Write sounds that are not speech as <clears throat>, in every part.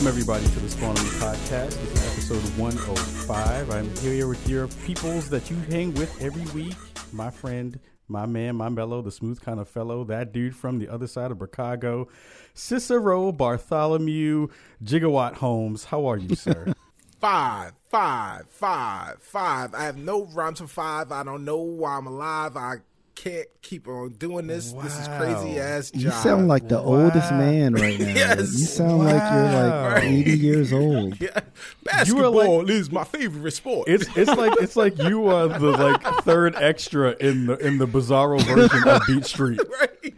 Welcome, everybody, to the Spawn on Me podcast. This is episode 105. I'm here with your peoples that you hang with every week. My friend, my man, my mellow, the smooth kind of fellow, that dude from the other side of Chicago, Cicero Bartholomew Gigawatt Holmes. How are you, sir? <laughs> Five, five, five, five. I have no rhymes for five. I don't know why I'm alive. I can't keep on doing this. This is crazy Wow. ass job. You sound like the oldest man right <laughs> now. Yes. You sound like you're Wow. like 80 years <laughs> old. yeah. Basketball like- is my favorite sport. It's it's like it's like you are the like third extra in the in the bizarro version of Beat Street. <laughs> right.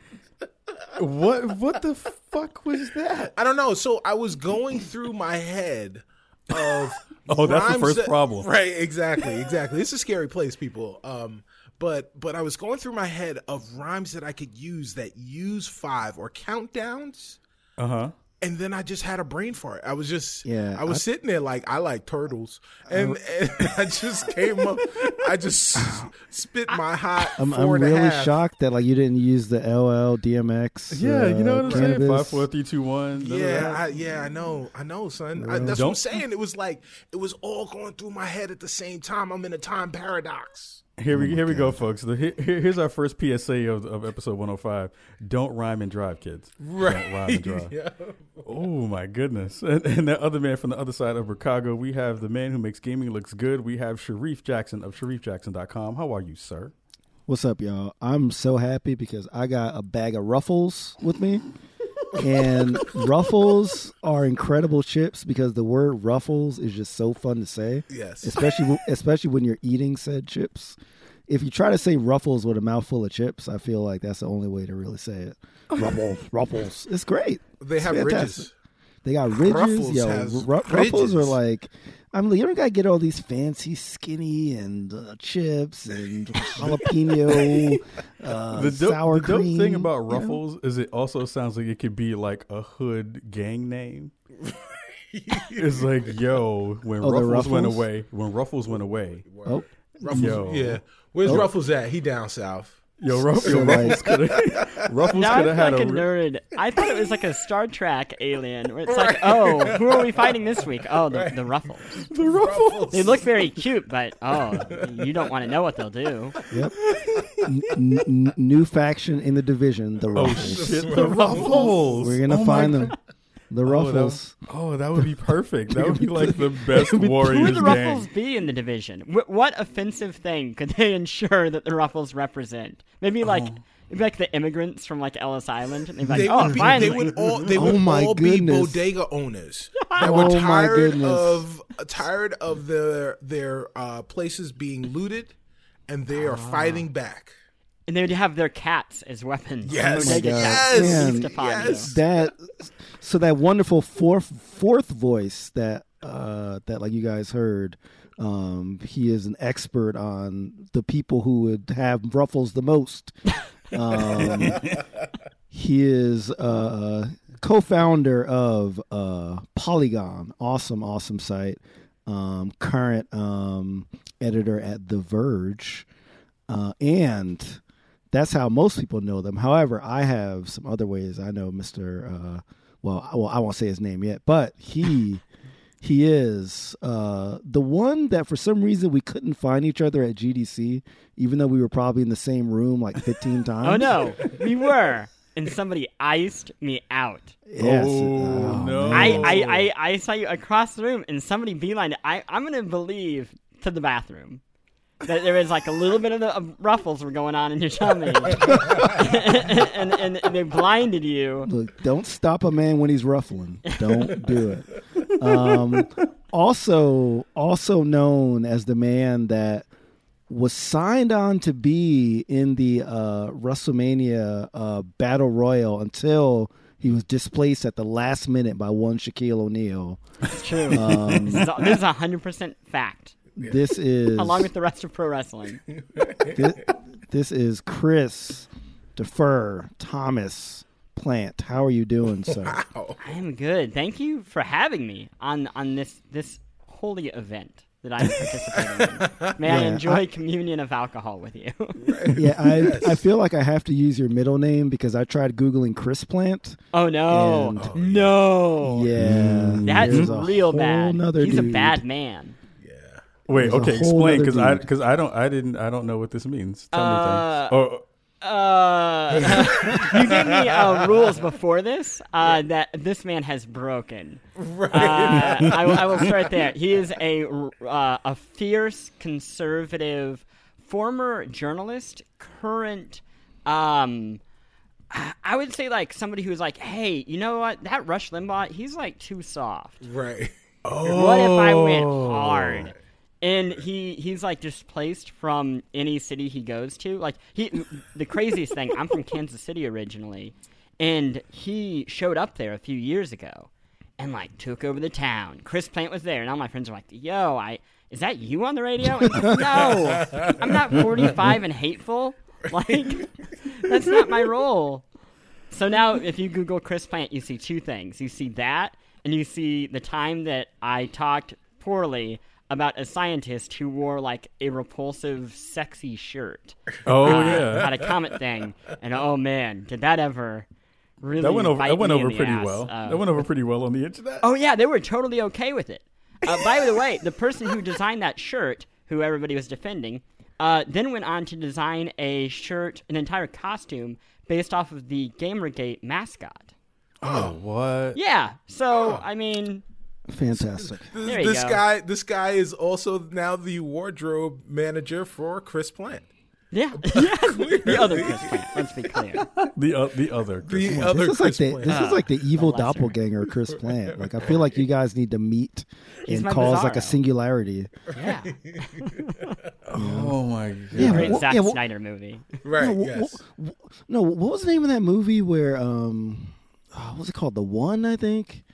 What what the fuck was that? I don't know. So I was going through my head of Oh, that's the first that- problem. Right, exactly, exactly. It's a scary place, people. Um, but but I was going through my head of rhymes that I could use that use five or countdowns. Uh huh. and then I just had a brain for it. I was just, Yeah, I was I- sitting there like I like turtles, and, <laughs> and I just came up, I just spit my hot. I'm, I'm four and a really half. shocked that like you didn't use the LL DMX. Yeah, you know uh, what I'm saying? Five, four, three, two, one. Yeah. I, yeah, I know, I know, son. I, that's what Don't- I'm saying. It was like it was all going through my head at the same time. I'm in a time paradox. Here Oh we here we go, folks. The, here, here's our first PSA of, of episode 105. Don't rhyme and drive, kids. Don't rhyme and drive. <laughs> yeah. Oh my goodness! And, and the other man from the other side of Chicago, we have the man who makes gaming looks good. We have Shareef Jackson of ShareefJackson.com. How are you, sir? What's up, y'all? I'm so happy because I got a bag of Ruffles with me. And Ruffles are incredible chips because the word Ruffles is just so fun to say. Yes. especially especially when you're eating said chips. If you try to say Ruffles with a mouthful of chips, I feel like that's the only way to really say it. Ruffles, Ruffles. It's great. They It's have fantastic. ridges. They got ridges. Ruffles Yo, has Ru- Ruffles are like. I'm like, you don't gotta get all these fancy skinny and uh, chips and <laughs> jalapeno, uh, the dope, sour the dope cream. thing about you know? Ruffles is it also sounds like it could be like a hood gang name. <laughs> it's like, yo, when Oh, the Ruffles, went away, when Ruffles went away, Oh, Ruffles, Yo. yeah. Where's Oh. Ruffles at? He down south. Yo, Ruff, So, yo like- Ruffles could have <laughs> Ruffles Now could have had like a a nerd. I thought it was like a Star Trek alien where it's like, oh, who are we <laughs> fighting this week? Oh, the, the Ruffles. the Ruffles. They look very cute, but oh, you don't want to know what they'll do. yep. N- n- n- new faction in the division, the Ruffles. Oh Ruffles. shit, the Ruffles. We're gonna Oh, my find God. Them. The Oh, that, Ruffles. oh, that would be perfect. <laughs> That would be like the <laughs> best Who Warriors would the Ruffles gang. be in the division? Wh- what offensive thing could they ensure that the Ruffles represent? Maybe like. It'd be like the immigrants from like Ellis Island. And they'd be like, They oh, would be. finally. They would all. They Oh my all be goodness. bodega owners <laughs> that were Oh my tired goodness. of tired of their their uh, places being looted, and they are fighting back. And they would have their cats as weapons. Yes. Bodega Oh my cats. God. Steve Man, yes. that so that wonderful fourth fourth voice that uh that like you guys heard um he is an expert on the people who would have ruffles the most <laughs> um he is uh co-founder of uh polygon awesome awesome site um current um editor at the verge uh and that's how most people know them. However, I have some other ways I know Mister. Uh, well, I- well, I won't say his name yet, but he <laughs> he is uh, the one that for some reason we couldn't find each other at GDC, even though we were probably in the same room like fifteen <laughs> times. Oh no, we were, and somebody iced me out. Yes. Oh, no. I, I, I, I saw you across the room, and somebody beelined. it. I, I'm gonna believe to the bathroom that there was like a little bit of, the, of ruffles were going on in your tummy, <laughs> <laughs> and, and, and they blinded you. Look, don't stop a man when he's ruffling. Don't do it. Um, also, also known as the man that was signed on to be in the uh, WrestleMania uh, Battle Royal until he was displaced at the last minute by one Shaquille O'Neal. It's true. Um, <laughs> this, is, this is a hundred percent fact, this <laughs> is along with the rest of pro wrestling. this, this is Chris Defer Thomas Plante. How are you doing, sir? Wow. I am good. Thank you for having me on on this this holy event. that I'm participating in. May I enjoy I- communion of alcohol with you? Yeah, I I feel like I have to use your middle name because I tried googling Chris Plante. oh no, And- Oh, no, Yeah, that's real bad. nother He's a bad man. Yeah. Wait, okay, explain because I because I don't I didn't I don't know what this means. Tell Uh, me things. Oh, Uh, <laughs> you gave me uh, rules before this uh, that this man has broken. Right. Uh, I, I will start there. He is a uh, a fierce conservative, former journalist, current. Um, I- I would say like somebody who's like, hey, you know what? That Rush Limbaugh, he's like too soft. right. Oh. <laughs> What if I went Oh. hard? And he he's like displaced from any city he goes to. Like he the craziest thing, I'm from Kansas City originally, and he showed up there a few years ago and like took over the town. Chris Plante was there, and all my friends are like, "Yo, I is that you on the radio?" No, I'm not 45 and hateful. Like <laughs> that's not my role. So now, if you Google Chris Plante, you see two things. You see that, and you see the time that I talked poorly about a scientist who wore like a repulsive, sexy shirt oh uh, yeah, at a comet thing. And oh man, did that ever really that went over that went over pretty ass. well. Uh, that went over pretty well on the internet. Oh yeah, they were totally okay with it. Uh, by the way, the person who designed that shirt, who everybody was defending, uh, then went on to design a shirt, an entire costume based off of the Gamergate mascot. Oh, what? Yeah, so I mean, Fantastic. <laughs> This, There you this go. guy, this guy is also now the wardrobe manager for Chris Plante. yeah, <laughs> <laughs> yeah the other Chris Plante. Let's be clear. The uh, the other. The Chris. other This is like Chris the Plant. this is like the evil lesser. doppelganger Chris Plante. Like I feel like you guys need to meet He's and my cause like a singularity. Yeah, Oh my god. Yeah, great Zack yeah, well- Snyder movie. right. No, yes. wh- wh- no, what was the name of that movie where um, oh, what was it called? The One, I think.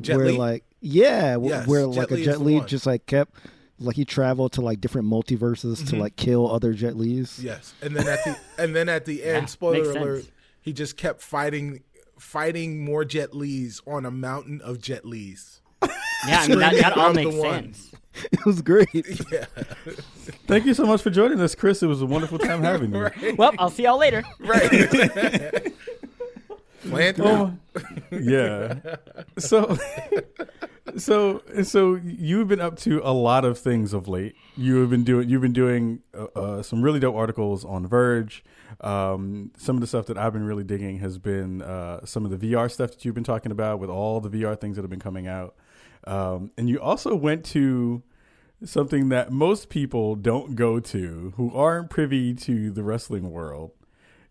Jet where Li? like yeah, Yes, where Jet like Li a is Jet the Li just like kept like he traveled to like different multiverses to mm-hmm. like kill other Jet Lis. Yes, and then at the <laughs> and then at the Yeah, end, spoiler makes sense. alert, he just kept fighting, fighting more Jet Lis on a mountain of Jet Lis. <laughs> Yeah, I mean that, that all makes sense. <laughs> it was great. Yeah. Thank you so much for joining us, Chris. It was a wonderful time having you. Well, I'll see y'all later. Right. Oh, <laughs> yeah. So, <laughs> so, so you've been up to a lot of things of late. You have been doing. You've been doing uh, uh, some really dope articles on Verge. Um, some of the stuff that I've been really digging has been uh, some of the VR stuff that you've been talking about with all the VR things that have been coming out. Um, and you also went to something that most people don't go to who aren't privy to the wrestling world.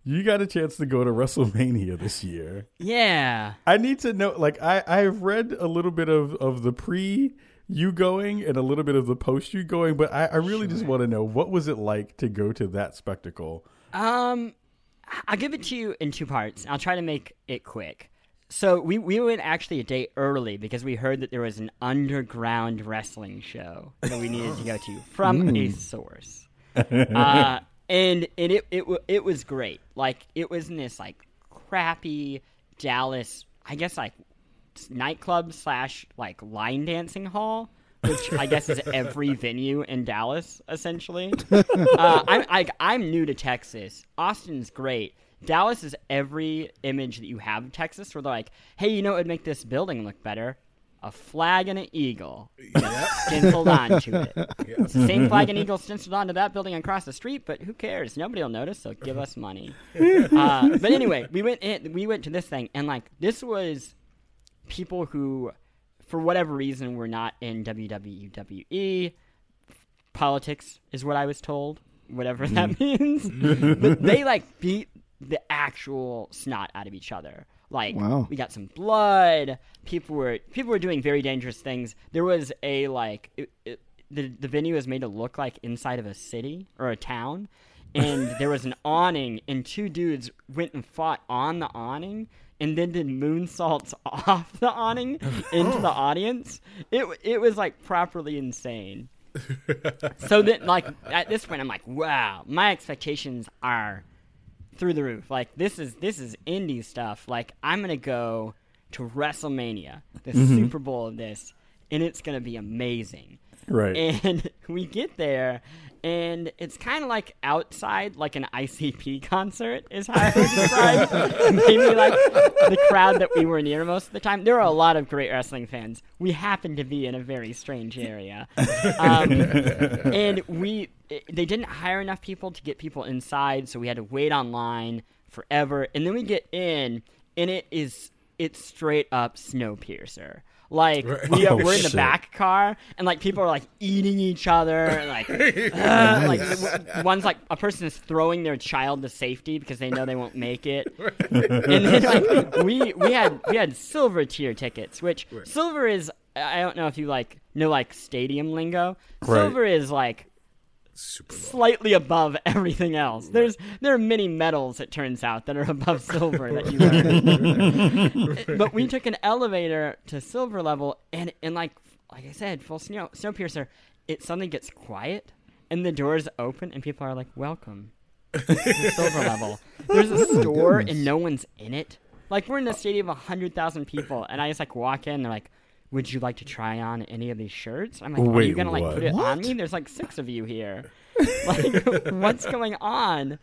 You got a chance to go to WrestleMania this year. Yeah. I need to know. Like, I I've read a little bit of of the pre you going and a little bit of the post you going, but I, I really just want to know what was it like to go to that spectacle. Um, I'll give it to you in two parts. I'll try to make it quick. So we we went actually a day early because we heard that there was an underground wrestling show that we needed to go to from a source. Uh, and and it it it was great. Like it was in this like crappy Dallas, I guess like nightclub slash like line dancing hall, which I guess is every <laughs> venue in Dallas essentially. <laughs> uh, I'm I, I'm new to Texas. Austin's great. Dallas is every image that you have of Texas, where they're like, "Hey, you know what would make this building look better? A flag and an eagle <laughs> stenciled onto it. It's the same flag and eagle stenciled onto that building across the street, but who cares? Nobody will notice. So give us money." <laughs> Uh, but anyway, we went in, we went to this thing, and like this was people who, for whatever reason, were not in WWE. Politics is what I was told, whatever that <laughs> means. but they like beat the actual snot out of each other. Like Wow. we got some blood. People were people were doing very dangerous things. There was a like it, it, the the venue was made to look like inside of a city or a town, and there was an <laughs> awning, and two dudes went and fought on the awning, and then did moonsaults <laughs> off the awning <laughs> into the oh. audience. It it was like properly insane. so then, like at this point, I'm like, wow, my expectations are through the roof. Like this is this is indie stuff. Like I'm gonna go to WrestleMania, the Super Bowl of this, and it's gonna be amazing. Right. And <laughs> we get there, and it's kind of like outside, like an ICP <laughs> concert, is how I would describe. <laughs> Maybe like the crowd that we were near most of the time. There are a lot of great wrestling fans. We happen to be in a very strange area, um, and we they didn't hire enough people to get people inside, so we had to wait online forever. And then we get in, and it is it's straight up Snowpiercer. Like we are, Oh, we're in the shit. back car, and like people are like eating each other, and, like <laughs> uh, like one's like a person is throwing their child to safety because they know they won't make it, <laughs> and then like we we had we had silver tier tickets, which silver is I don't know if you like know like stadium lingo. Right. Silver is like Super low. slightly above <laughs> everything else. There's there are many metals it turns out that are above <laughs> silver that you earn. but we took an elevator to silver level and and like like I said, full snow snowpiercer, it suddenly gets quiet and the doors open and people are like, Welcome silver <laughs> level. There's a oh store goodness. and no one's in it. Like we're in a stadium of hundred thousand people and I just like walk in, And they're like would you like to try on any of these shirts? I'm like, are you gonna like what? put it on What? me? There's like six of you here. <laughs> like, what's going on?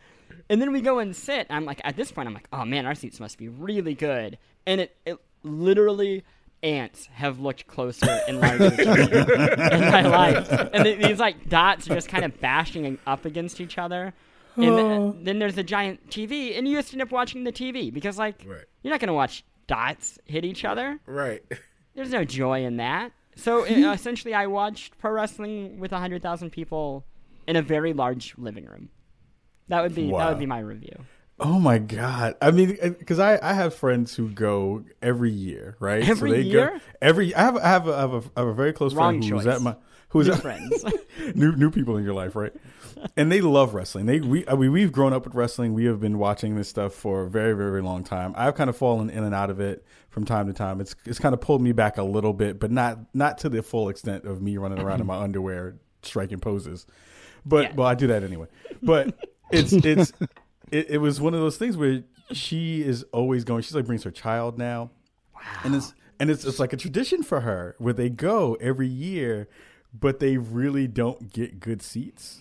And then we go and sit. I'm like, at this point, I'm like, oh man, our seats must be really good. And it, it literally, ants have looked closer and larger <laughs> in my life. And th- these like dots are just kind of bashing up against each other. And Oh. then there's a giant TV, and you just end up watching the TV because, like, Right. you're not gonna watch dots hit each other. Right. <laughs> There's no joy in that. So uh, <laughs> essentially, I watched pro wrestling with hundred thousand people in a very large living room. That would be that would be my review. Oh my god! I mean, because I, I have friends who go every year, right? Every they year? Go, every I have I have a, I have a, I have a very close Wrong friend who's choice. at my who's New at, <laughs> friends. new new people in your life, right? And they love wrestling. They we I mean we've grown up with wrestling. We have been watching this stuff for a very very very long time. I've kind of fallen in and out of it from time to time. It's it's kind of pulled me back a little bit, but not not to the full extent of me running around in my <laughs> underwear striking poses. But Yeah. well, I do that anyway. But it's <laughs> it's it, it was one of those things where she is always going. She's like brings her child now, and it's and it's it's like a tradition for her where they go every year, but they really don't get good seats.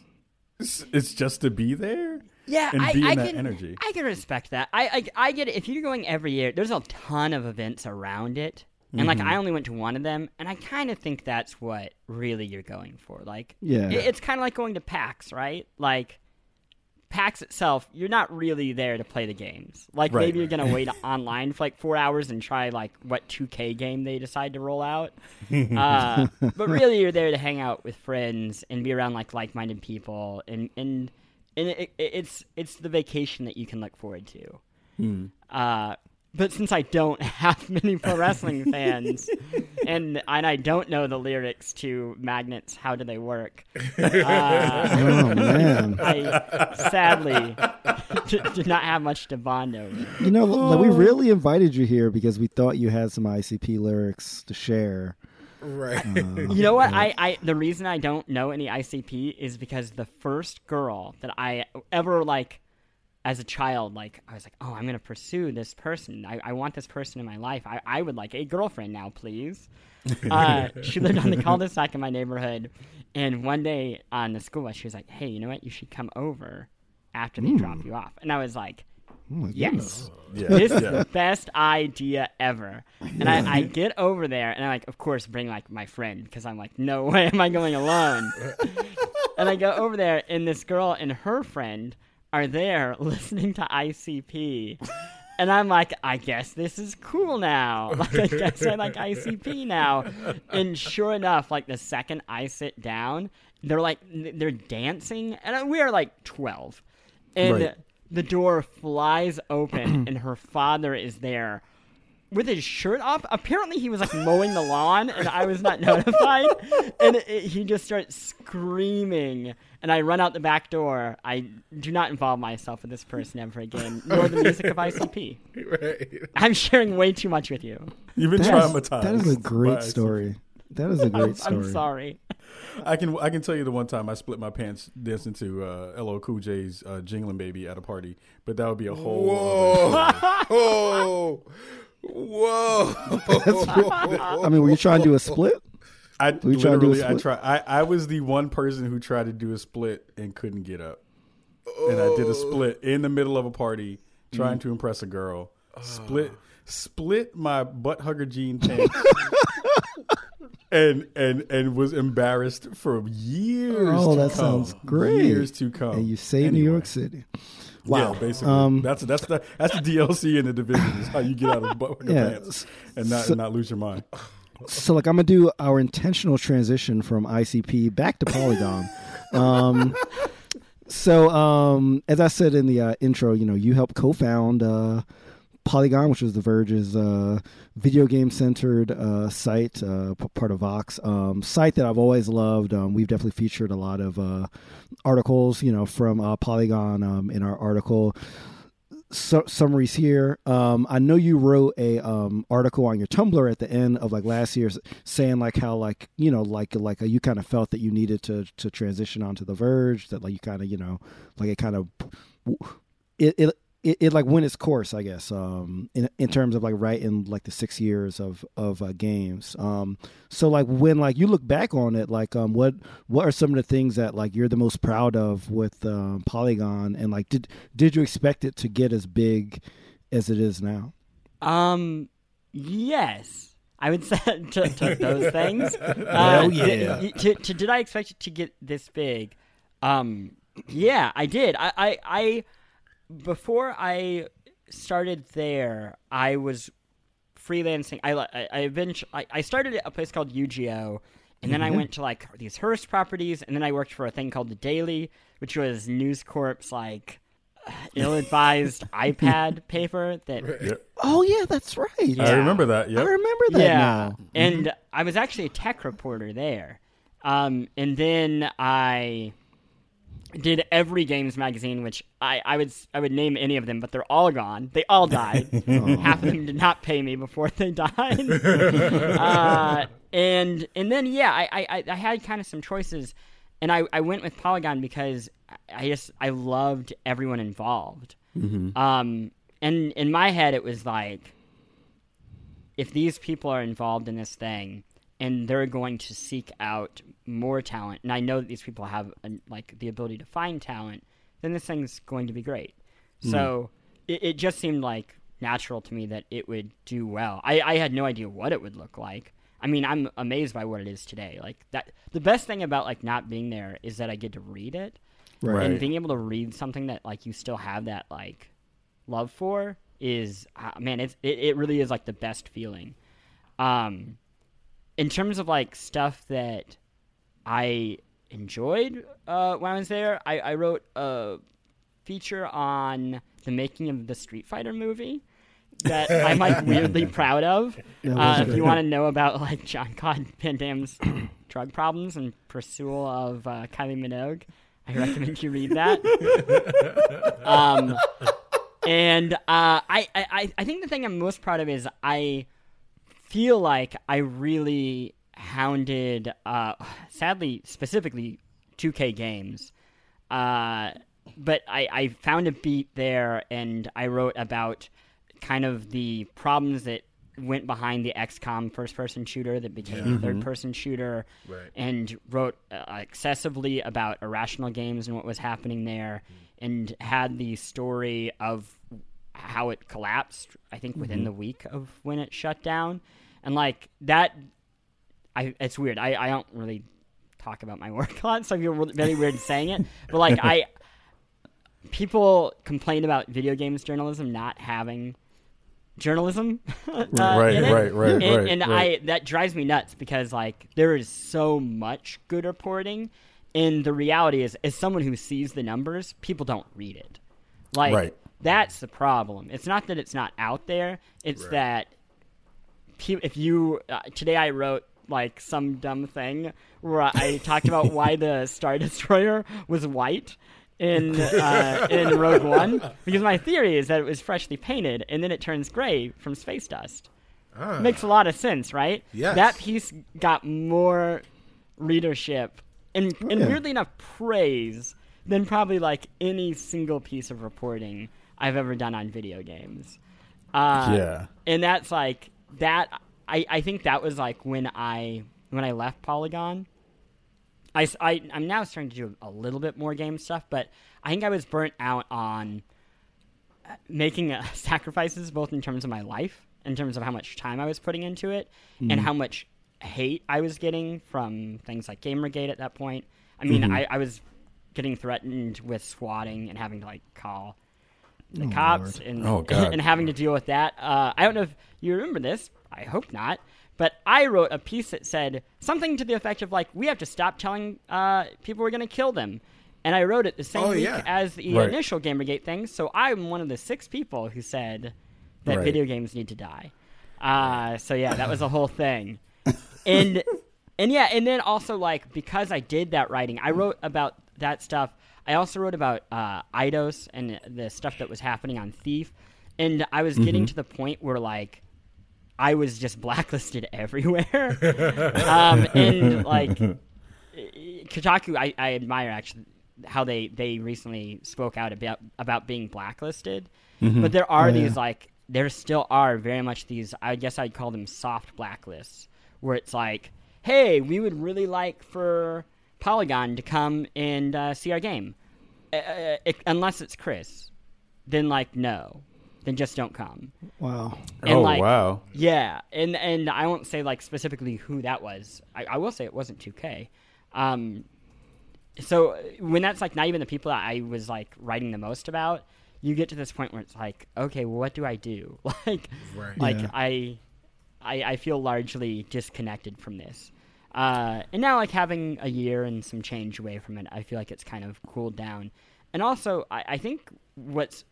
It's, it's just to be there. Yeah, and I, be in I that can, energy. I can respect that. I, I I get it. If you're going every year, there's a ton of events around it, and like Mm-hmm. I only went to one of them, and I kind of think that's what really you're going for. Like, Yeah. it- it's kind of like going to PAX, right? Like. PAX itself, you're not really there to play the games. Like Right. maybe you're gonna wait <laughs> online for like four hours and try like what 2K game they decide to roll out. <laughs> uh, but really, you're there to hang out with friends and be around like like-minded people, and and and it, it, it's it's the vacation that you can look forward to. Hmm. Uh, but since I don't <laughs> have many pro wrestling <laughs> fans, and and I don't know the lyrics to Magnets, how do they work? <laughs> Uh, Oh man. I sadly d- did not have much to bond over. You know, l- we really invited you here because we thought you had some ICP lyrics to share. Right. You know what? I, I the reason I don't know any ICP is because the first girl that I ever like as a child, like I was like, oh, I'm gonna pursue this person. I, I want this person in my life. I, I would like a girlfriend now, please. <laughs> Uh, she lived on the cul-de-sac in my neighborhood, and one day on the school bus, she was like, hey, you know what? You should come over after they drop you off. And I was like, Oh yes. Yeah, This is the best idea ever. And I, I <laughs> get over there, and I like, of course, bring like my friend because I'm like, no way am I going alone. <laughs> and I go over there, and this girl and her friend are there <laughs> listening to ICP. And I'm like, I guess this is cool now. Like, I guess I like ICP now. And sure enough, like the second I sit down, they're like, they're dancing, and we are like 12. And Right. The door flies open, and her father is there with his shirt off. Apparently, he was like mowing the lawn, and I was not notified. And it, it- he just starts screaming, and I run out the back door. I do not involve myself with this person ever again, nor the music of ICP. <laughs> right. I'm sharing way too much with you. You've been That is, traumatized. that is a by great ICP. story. That is a <laughs> I'm, great story. I'm sorry. I can I can tell you the one time I split my pants dancing to uh, LL Cool J's uh, "Jingling Baby" at a party, but that would be a whole. Whoa. <laughs> Whoa. <laughs> Whoa. I mean, were you trying to do a split? I We tried to do a literally, I try. I, I was the one person who tried to do a split and couldn't get up, and I did a split in the middle of a party trying to impress a girl. Split, split my butt hugger jean pants, and and and was embarrassed for years. Oh, that come. sounds great. Years to come, and you saved New York City. Wow, basically, Um, that's that's the that's the DLC in the division is how you get out of the butt Yeah. pants and not So- and not lose your mind. So, like, I'm gonna do our intentional transition from ICP back to Polygon. <laughs> um, so, um, as I said in the uh, intro, you know, you helped co-found uh, Polygon, which was The Verge's uh, video game centered uh, site, uh, p- part of Vox. Um, site that I've always loved. Um, we've definitely featured a lot of uh, articles, you know, from uh, Polygon um, in our article su- summaries here. Um, I know you wrote a um, article on your Tumblr at the end of like last year, saying like how like you know like like you kind of felt that you needed to to transition onto the Verge. That like you kind of you know like it kind of it it. It, it like went its course, I guess, um, in in terms of like right in like the six years of of uh, games. Um, so like when like you look back on it, like um, what what are some of the things that like you're the most proud of with um, Polygon, and like did did you expect it to get as big as it is now? Um, yes, I would <laughs> say to, to those <laughs> things. Uh, Hell yeah. y- to, to, did I expect it to get this big? Um, yeah, I did. I, I, I before I started there, I was freelancing. I, I, I eventually, I, I started at a place called UGO, and then I went to like these Hearst properties, and then I worked for a thing called the Daily, which was News Corp's like <laughs> ill-advised iPad paper that Yep. Oh yeah, that's right. I remember that. Yeah, I remember that yeah. now. And I was actually a tech reporter there. Um, and then I did every games magazine, which I, I would I would name any of them, but they're all gone. They all <laughs> died. Half of them did not pay me before they died. <laughs> uh, and and then yeah, I, I, I had kind of some choices, and I, I went with Polygon because I- I just I loved everyone involved. Um, and in my head, it was like if these people are involved in this thing and they're going to seek out more talent, and I know that these people have like the ability to find talent, then this thing's going to be great. So it, it just seemed like natural to me that it would do well. I, I had no idea what it would look like. I mean, I'm amazed by what it is today. Like that, the best thing about like not being there is that I get to read it, Right. and being able to read something that like you still have that like love for is uh, man it's it, it really is like the best feeling um in terms of like stuff that i enjoyed uh when i was there i i wrote a feature on the making of the street fighter movie that i'm like <laughs> weirdly proud of. Uh, if you want to know about like jean claude van damme's <coughs> drug problems and pursuit of uh, kylie minogue i recommend you read that. <laughs> Um and uh, I, I, I think the thing I'm most proud of is I feel like I really hounded, uh, sadly, specifically 2K games. Uh, but I, I found a beat there and I wrote about kind of the problems that went behind the XCOM first person shooter that became a third person shooter Right. and wrote uh, excessively about irrational games and what was happening there and had the story of how it collapsed i think within the week of when it shut down and like that i it's weird i, I don't really talk about my <laughs> work a lot so i feel really- very weird saying it but like <laughs> i people complain about video games journalism not having journalism <laughs> uh, Right, it. right, right, and, right, and right. I that drives me nuts because like there is so much good reporting, and the reality is, as someone who sees the numbers, people don't read it. Like Right. That's the problem. It's not that it's not out there; it's that if you uh, today I wrote like some dumb thing where I talked about <laughs> why the Star Destroyer was white in uh, <laughs> in Rogue One because my theory is that it was freshly painted and then it turns gray from space dust. Ah. Makes a lot of sense, right? Yes. That piece got more readership and, and Yeah. weirdly enough praise than probably like any single piece of reporting I've ever done on video games. Uh, Yeah. and that's like that. I I think that was like when I when I left Polygon. I, I, I'm now starting to do a little bit more game stuff, but I think I was burnt out on uh, making uh, <laughs> sacrifices both in terms of my life, in terms of how much time I was putting into it, mm-hmm. and how much hate I was getting from things like Gamergate at that point. I mean, mm-hmm. I, I was getting threatened with swatting and having to like call the oh, cops and oh, <laughs> and having to deal with that. Uh, I don't know if you remember this. I hope not. But I wrote a piece that said something to the effect of like, "We have to stop telling uh, people we're going to kill them." And I wrote it the same oh, week yeah. as the right. initial Gamergate thing. So I'm one of the six people who said that right. video games need to die. Uh, so yeah, that was a whole thing. <laughs> and and yeah, and then also like because I did that writing, I wrote about that stuff. I also wrote about uh, Eidos and the stuff that was happening on Thief, and I was getting mm-hmm. to the point where like I was just <laughs> blacklisted everywhere, <laughs> um, and like Kotaku, I, I admire actually how they they recently spoke out about about being blacklisted, mm-hmm. but there are oh, these like there still are very much these I guess I'd call them soft blacklists where it's like, hey, we would really like for Polygon to come and uh, see our game, uh, uh, it, unless it's Chris. Then like no, then just don't come. Wow. And oh like, wow. Yeah, and and I won't say like specifically who that was. I, I will say it wasn't 2K. Um, so when that's like not even the people that I was like writing the most about, you get to this point where it's like, okay, well, what do I do? <laughs> like, right. like yeah. I, I, I feel largely disconnected from this. Uh, and now, like having a year and some change away from it, I feel like it's kind of cooled down. And also, I, I think what's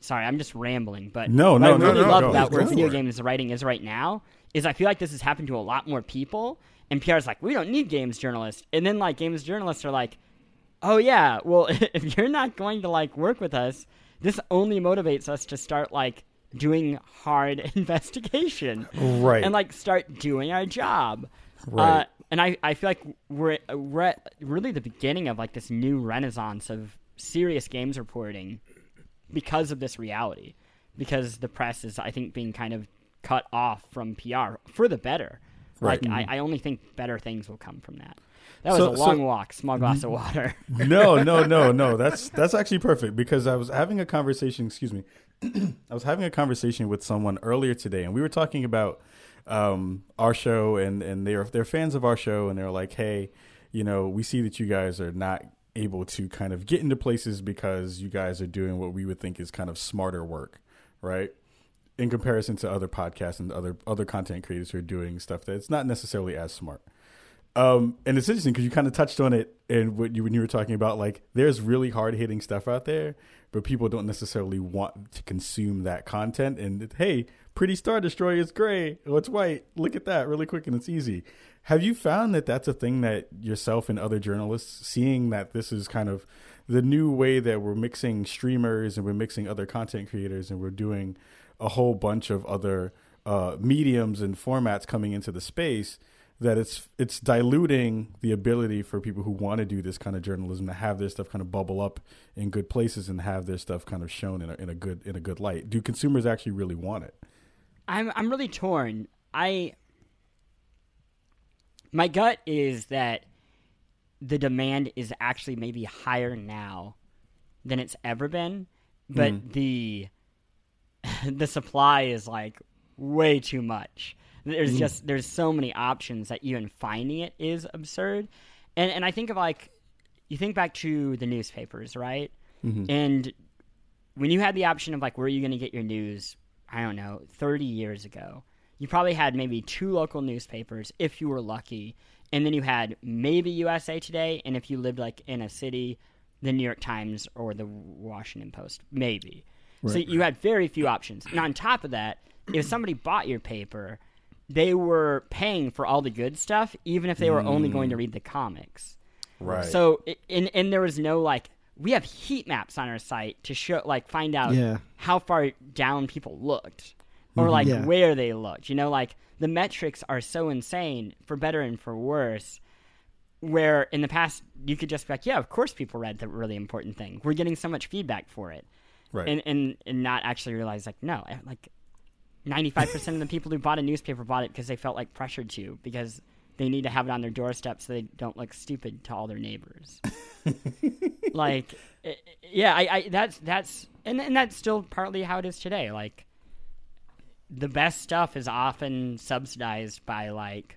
sorry, I'm just rambling, but no, what no, I really no, no, love no, about where video games writing is right now is I feel like this has happened to a lot more people, and PR's like, we don't need games journalists, and then like games journalists are like, oh yeah, well <laughs> if you're not going to like work with us, this only motivates us to start like doing hard <laughs> investigation, right, and like start doing our job, right. Uh, and I, I feel like we're we're at really the beginning of like this new renaissance of serious games reporting because of this reality. Because the press is, I think, being kind of cut off from PR for the better. Right. Like I, I only think better things will come from that. That was So- a so- long walk, small glass of water. <laughs> no, no, no, no. That's that's actually perfect because I was having a conversation. Excuse me. <clears throat> I was having a conversation with someone earlier today, and we were talking about um, our show, and and they're they're fans of our show, and they're like, hey, you know, we see that you guys are not able to kind of get into places because you guys are doing what we would think is kind of smarter work, right? In comparison to other podcasts and other other content creators who are doing stuff that's not necessarily as smart. Um, and it's interesting because you kind of touched on it and what you when you were talking about like there's really hard hitting stuff out there, but people don't necessarily want to consume that content. And hey, pretty star destroyer is gray, oh it's white. Look at that, really quick and it's easy. Have you found that that's a thing that yourself and other journalists seeing that this is kind of the new way that we're mixing streamers and we're mixing other content creators and we're doing a whole bunch of other uh, mediums and formats coming into the space? that it's it's diluting the ability for people who want to do this kind of journalism to have their stuff kind of bubble up in good places and have their stuff kind of shown in a, in a good in a good light. Do consumers actually really want it? I'm I'm really torn. I my gut is that the demand is actually maybe higher now than it's ever been, but Mm. the <laughs> the supply is like way too much. There's just there's so many options that even finding it is absurd. And and I think of like you think back to the newspapers, right? And when you had the option of like where are you going to get your news, I don't know, 30 years ago, you probably had maybe two local newspapers if you were lucky, and then you had maybe USA Today, and if you lived like in a city, the New York Times or the Washington Post, maybe. So you had very few options. And on top of that, if somebody bought your paper, they were paying for all the good stuff, even if they were only going to mm. read the comics. Right. So, and and there was no like we have heat maps on our site to show like find out Yeah. how far down people looked or mm-hmm. like Yeah. where they looked. You know, like the metrics are so insane for better and for worse. Where in the past you could just be like, yeah, of course people read the really important thing. We're getting so much feedback for it, right. and and and not actually realize like no, like ninety five percent of the people who bought a newspaper bought it because they felt like pressured to because they need to have it on their doorstep so they don't look stupid to all their neighbors. <laughs> like, yeah, I, I that's that's and and that's still partly how it is today. Like, the best stuff is often subsidized by like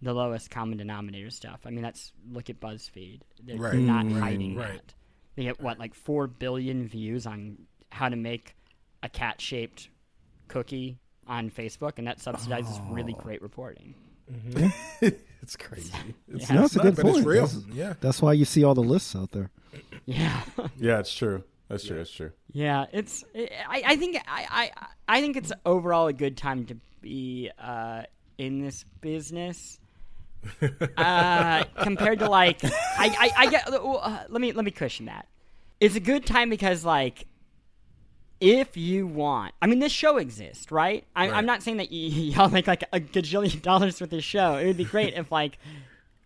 the lowest common denominator stuff. I mean, that's look at BuzzFeed. They're, Right. they're not Mm, hiding right. that. They get what like four billion views on how to make a cat-shaped cookie on Facebook, and that subsidizes really Oh. great reporting. <laughs> it's crazy. It's, Yeah. No, it's a good but point. it's real. That's, Yeah. that's why you see all the lists out there. Yeah, yeah, it's true. That's true. That's true. yeah. It's I, I think I, I I think it's overall a good time to be uh, in this business. uh, <laughs> compared to like I, I, I get uh, let me let me cushion that. It's a good time because like if you want, I mean, this show exists, right? I, Right. I'm not saying that y- <laughs> y'all make like a gajillion dollars with this show. It would be great if like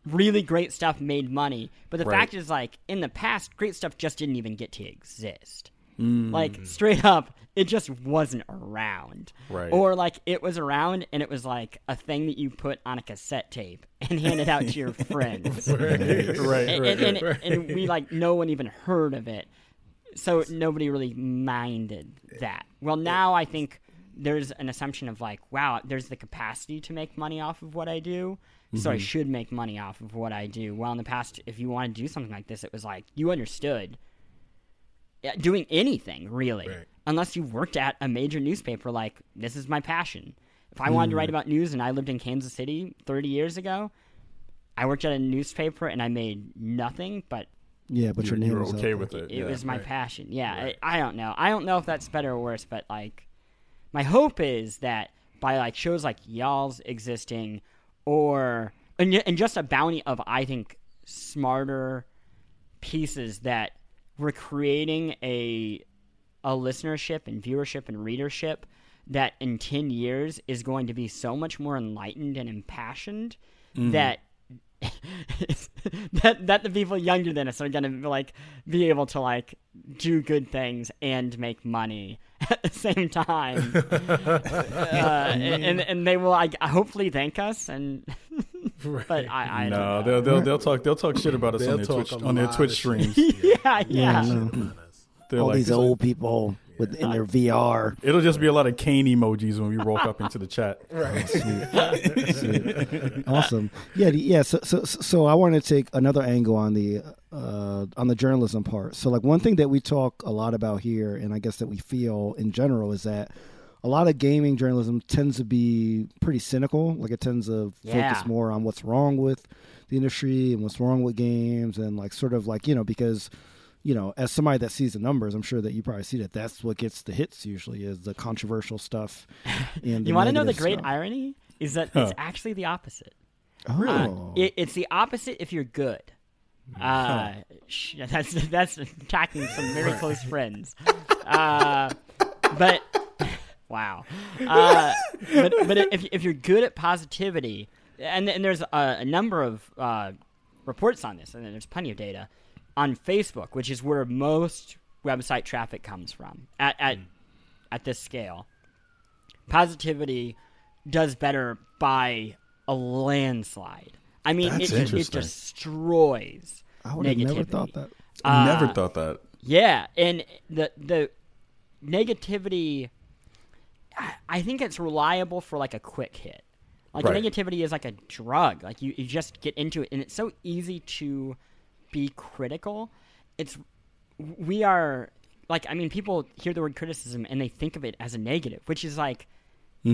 really great stuff made money. But the Right. fact is, like in the past, great stuff just didn't even get to exist. Mm. Like straight up, it just wasn't around. Right. Or like it was around and it was like a thing that you put on a cassette tape and handed out to your <laughs> friends. Right, and, right, and, and, and we like no one even heard of it so nobody really minded that. Well now i think there's an assumption of like wow there's the capacity to make money off of what i do. So i mm-hmm. should make money off of what i do. Well in the past if you want to do something like this it was like you understood doing anything really. Right. unless you worked at a major newspaper like this is my passion. If i wanted to write mm. about news and i lived in kansas city 30 years ago i worked at a newspaper and i made nothing but Yeah, but You, your you name were was okay with there. it. it yeah. was my Right. passion. Yeah, Right. I, I don't know. I don't know if that's better or worse, but like, my hope is that by like shows like y'all's existing, or and, and just a bounty of I think smarter pieces that we're creating a a listenership and viewership and readership that in 10 years is going to be so much more enlightened and impassioned mm-hmm. that <laughs> that that the people younger than us are going to like be able to like do good things and make money <laughs> at the same time. <laughs> Uh, and and they will like hopefully thank us and but I, I no, don't know. they'll, they'll they'll talk they'll talk shit about us They'll on their Twitch on their Twitch streams. yeah yeah, Yeah, I all like, these it's old people with in their VR. It'll just be a lot of cane emojis when we walk up into the chat. <laughs> Right. awesome. Yeah, yeah. So, so, so I want to take another angle on the uh, on the journalism part. So, like one thing that we talk a lot about here, and I guess that we feel in general, is that a lot of gaming journalism tends to be pretty cynical. Like it tends to Yeah. focus more on what's wrong with the industry and what's wrong with games, and like sort of like you know because. You know, as somebody that sees the numbers, I'm sure that you probably see that. That's what gets the hits usually is the controversial stuff. <laughs> And you want to know the great stuff. irony is that Huh. it's actually the opposite Oh, Uh, it, it's the opposite if you're good. Uh, sh- <laughs> that's that's attacking some very close friends. <laughs> Uh, but wow. Uh, but but if if you're good at positivity, and and there's a, a number of uh, reports on this, and there's plenty of data on Facebook, which is where most website traffic comes from at at at this scale. Positivity does better by a landslide. I mean, That's it, it destroys. I would have never thought that. Uh, Never thought that. Yeah, and the the negativity, I, I think it's reliable for like a quick hit. Like Right. negativity is like a drug. Like you, you just get into it, and it's so easy to be critical. It's we are like I mean, people hear the word criticism and they think of it as a negative, which is like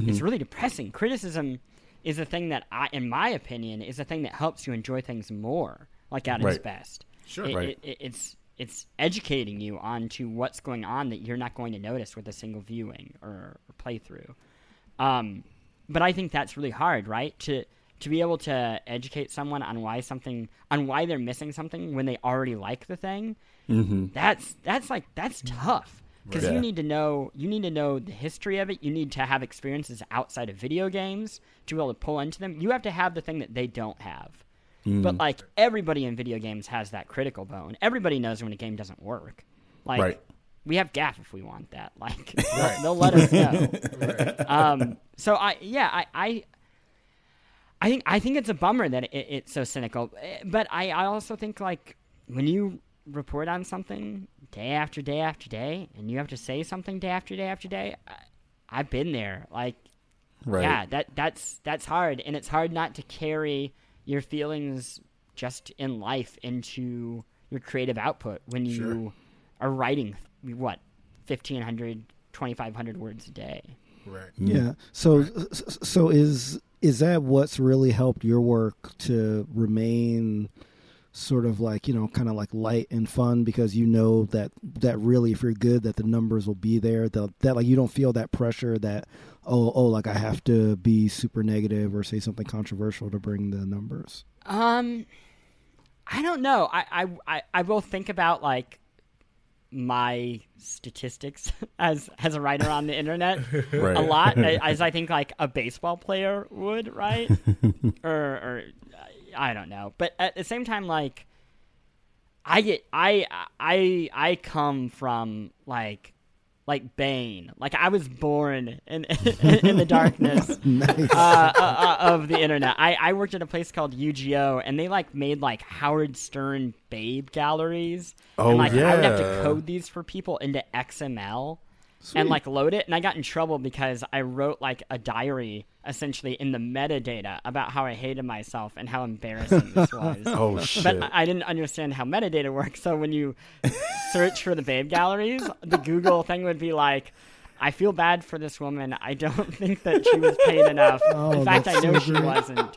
it's really depressing. Criticism is a thing that I, in my opinion, is a thing that helps you enjoy things more, like at its best. Sure. It- Right. it- it's it's educating you onto what's going on that you're not going to notice with a single viewing or, or playthrough. Um, but I think that's really hard, right? To to be able to educate someone on why something on why they're missing something when they already like the thing. Mm-hmm. That's that's like that's tough because Right. you need to know you need to know the history of it. You need to have experiences outside of video games to be able to pull into them. You have to have the thing that they don't have. Mm. But like everybody in video games has that critical bone. Everybody knows when a game doesn't work. Like Right. we have gaff if we want that. Like <laughs> they'll, they'll let us know. <laughs> Um, so I yeah I, I I think I think it's a bummer that it, it's so cynical. Eh, But I, I also think like when you report on something day after day after day, and you have to say something day after day after day, I, I've been there. Like Right. yeah, that that's that's hard, and it's hard not to carry your feelings just in life into your creative output when you Sure. are writing what 1500 2500 words a day. Right. Yeah. So s- so is is that what's really helped your work to remain sort of like, you know, kind of like light and fun because you know that that really if you're good that the numbers will be there. That that like you don't feel that pressure that oh oh like I have to be super negative or say something controversial to bring the numbers. Um, I don't know. I I I, I will think about like my statistics <laughs> as as a writer on the internet <laughs> Right. a lot <laughs> as I think like a baseball player would, right? or or I don't know. But at the same time, like I get I I I come from like like Bane. Like I was <laughs> born in <laughs> in the darkness <laughs> nice. uh, uh, uh, of the internet. I, I worked at a place called UGO, and they like made like Howard Stern babe galleries. Oh, and like I would have to code these for people into XML and like load it. And I got in trouble because I wrote like a diary essentially in the metadata about how I hated myself and how embarrassing this <laughs> was. Oh shit. But I- didn't understand how metadata works. So when you search for the babe galleries, the Google thing would be like, I feel bad for this woman. I don't <laughs> think that she was paid enough. <laughs> Oh, In fact, I know so she wasn't.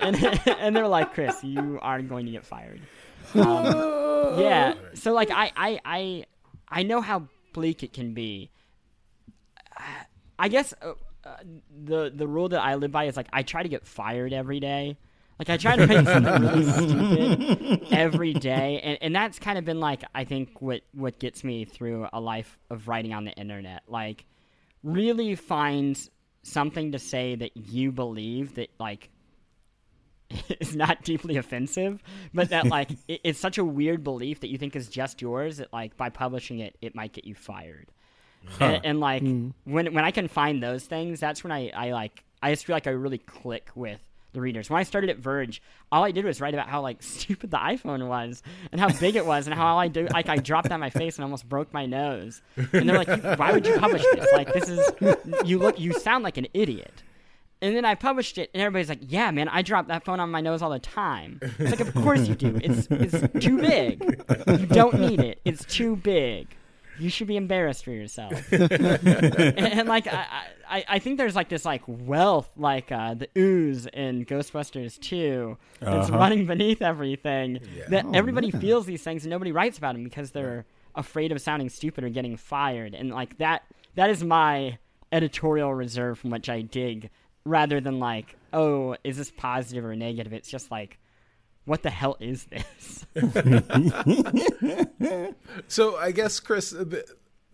And, and they're like, Chris, you are going to get fired. Um, yeah. So like, I, I, I, I know how bleak it can be. I guess uh, uh, the the rule that I live by is like I try to get fired every day. Like I try to make something really <laughs> stupid every day, and and that's kind of been like I think what what gets me through a life of writing on the internet. Like really find something to say that you believe that like <laughs> is not deeply offensive, but that <laughs> like it, it's such a weird belief that you think is just yours that like by publishing it, it might get you fired. And, and like hmm. when when I can find those things, that's when I I like I just feel like I really click with the readers. When I started at Verge, all I did was write about how like <laughs> stupid the iPhone was and how big it was and how all I do like I dropped on my face and almost broke my nose. And they're like, "Why would you publish this? Like this is you look you sound like an idiot." And then I published it, and everybody's like, "Yeah, man, I drop that phone on my nose all the time." It's like, of course you do. It's it's too big. You don't need it. It's too big. You should be embarrassed for yourself. and, <laughs> and, like, I, I I think there's like this like wealth, like uh, the ooze in Ghostbusters 2 that's Uh-huh. running beneath everything. That Oh, everybody man. feels these things, and nobody writes about them because they're afraid of sounding stupid or getting fired. And like that, that is my editorial reserve from which I dig, rather than like, oh, is this positive or negative? It's just like, what the hell is this? <laughs> So I guess Chris, the,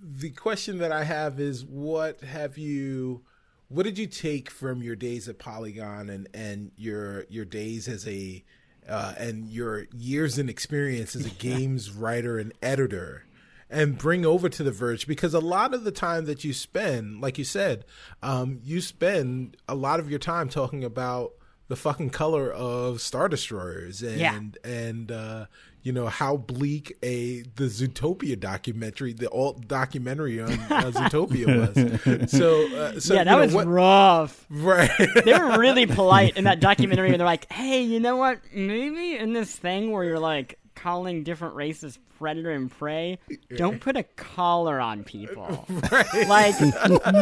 the question that I have is, what have you, what did you take from your days at Polygon and and your your days as a uh, and your years in experience as a games writer and editor? And bring over to the Verge because a lot of the time that you spend, like you said, um, you spend a lot of your time talking about the fucking color of Star Destroyers and Yeah. and uh, you know how bleak a the Zootopia documentary, the alt documentary on uh, <laughs> Zootopia was. So, uh, so yeah, you that know, was what, rough. right. They were really <laughs> polite in that documentary, and they're like, "Hey, you know what? Maybe in this thing where you're like calling different races predator and prey, don't put a collar on people. <laughs> Like,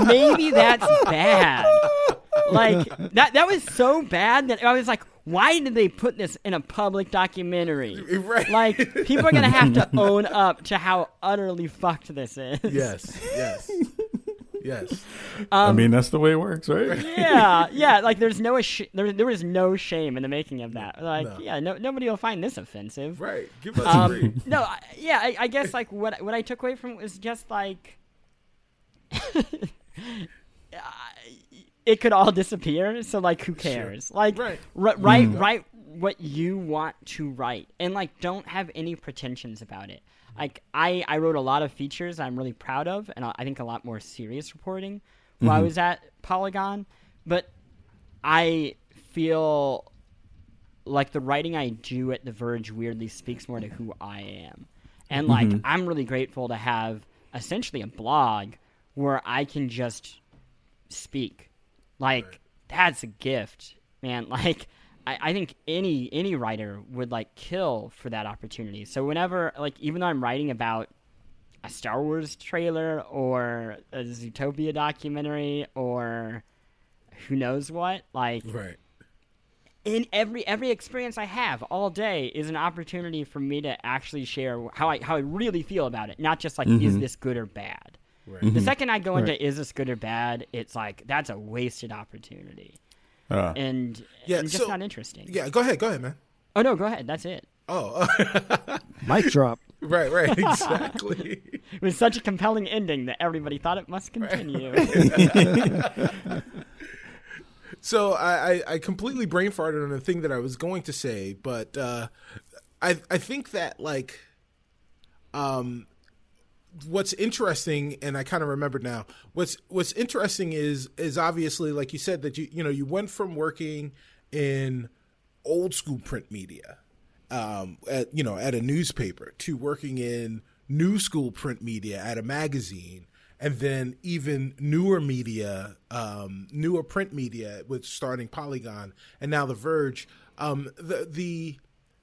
maybe that's bad. Like that. That was so bad that I was like, why did they put this in a public documentary? <laughs> Right. Like, people are gonna have to own up to how utterly fucked this is. yes, yes, yes. I mean, that's the way it works, right? <laughs> yeah, yeah. Like there's no sh- there, there was no shame in the making of that. Like, No. yeah, no, nobody will find this offensive. Right. Give us a break. Um, no, I, yeah, I, I guess like what what I took away from it was just like <laughs> it could all <laughs> disappear. So like, who cares? Like, Right. ri- write mm. write what you want to write, and like, don't have any pretensions about it. Like, I I wrote a lot of features I'm really proud of, and I I think a lot more serious reporting while I mm-hmm. was at Polygon, but I feel like the writing I do at The Verge weirdly speaks more to who I am. And like mm-hmm. I'm really grateful to have essentially a blog where I can just speak. Like that's a gift, man. <laughs> Like I, I think any any writer would like kill for that opportunity. So whenever like even though I'm writing about a Star Wars trailer or a Zootopia documentary or who knows what, like Right. in every every experience I have all day is an opportunity for me to actually share how I how I really feel about it, not just like is mm-hmm. this good or bad. Right. The second I go into is this good or bad, it's like that's a wasted opportunity Uh, and, Yeah, and just so- not interesting. Yeah. Go ahead. Go ahead, man. Oh no, go ahead. That's it. Oh. <laughs> Mic drop. right. Right. <laughs> Exactly. <laughs> It was such a compelling ending that everybody thought it must continue. So I, I, I completely brain farted on the thing that I was going to say, but uh, I I think that like um what's interesting and I kind of remember now what's what's interesting is is obviously like you said that you you know you went from working in old school print media um at you know at a newspaper to working in new school print media at a magazine and then even newer media um newer print media with starting Polygon and now The Verge. Um the the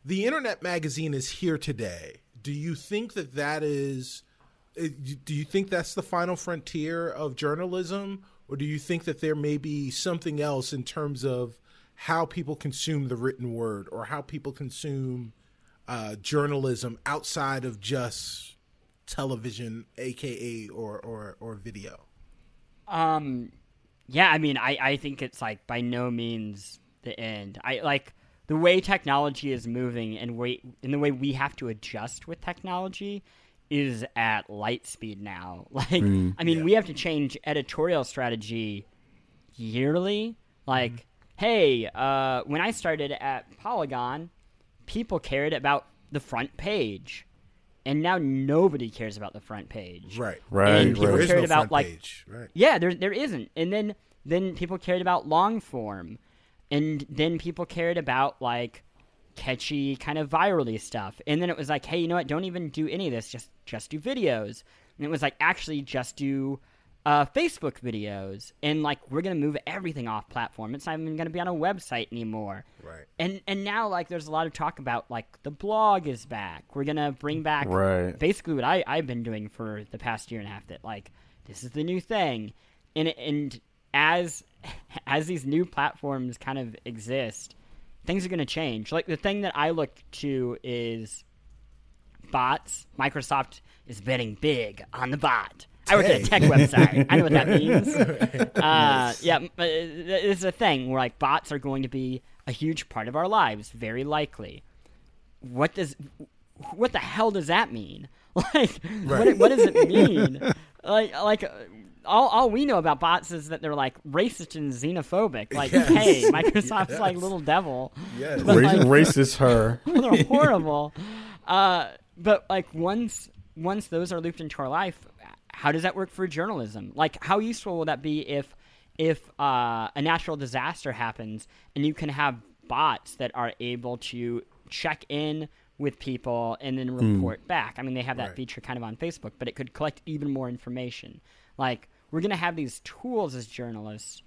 the internet magazine is here today. Do you think that that is do you think that's the final frontier of journalism or do you think that there may be something else in terms of how people consume the written word or how people consume uh, journalism outside of just television aka or or, or video Um, yeah, I mean, I, I think it's like by no means the end. I like the way technology is moving and way in the way we have to adjust with technology is at light speed now. <laughs> Like, I mean, we have to change editorial strategy yearly. Like, hey, uh, when I started at Polygon, people cared about the front page, and now nobody cares about the front page. right Right, And right. people there is cared no about front like page right yeah, there there isn't. And then then people cared about long form. And then people cared about like catchy kind of virally stuff. And then it was like, hey, you know what? Don't even do any of this. Just just do videos. And it was like actually just do uh, Facebook videos. And like we're gonna move everything off platform. It's not even gonna be on a website anymore. right And and now like there's a lot of talk about like the blog is back. We're gonna bring back Right. basically what I I've been doing for the past year and a half. That like this is the new thing, and and as <laughs> as these new platforms kind of exist, things are gonna change. Like the thing that I look to is bots. Microsoft is betting big on the bot. I work at a tech website. I know what that <laughs> means. Uh, yeah, but it's a thing where like bots are going to be a huge part of our lives, very likely. What does what the hell does that mean? <laughs> Like, what, what does it mean? <laughs> like, like uh, all, all we know about bots is that they're like racist and xenophobic. Like, Yes. hey, <laughs> Microsoft's like little devil. yes But, like- racist her. <laughs> they're horrible. Uh, but like once once those are looped into our life, how does that work for journalism? Like, how useful will that be if if uh, a natural disaster happens and you can have bots that are able to check in with people and then report back? I mean, they have that Right. feature kind of on Facebook, but it could collect even more information. Like, we're gonna have these tools as journalists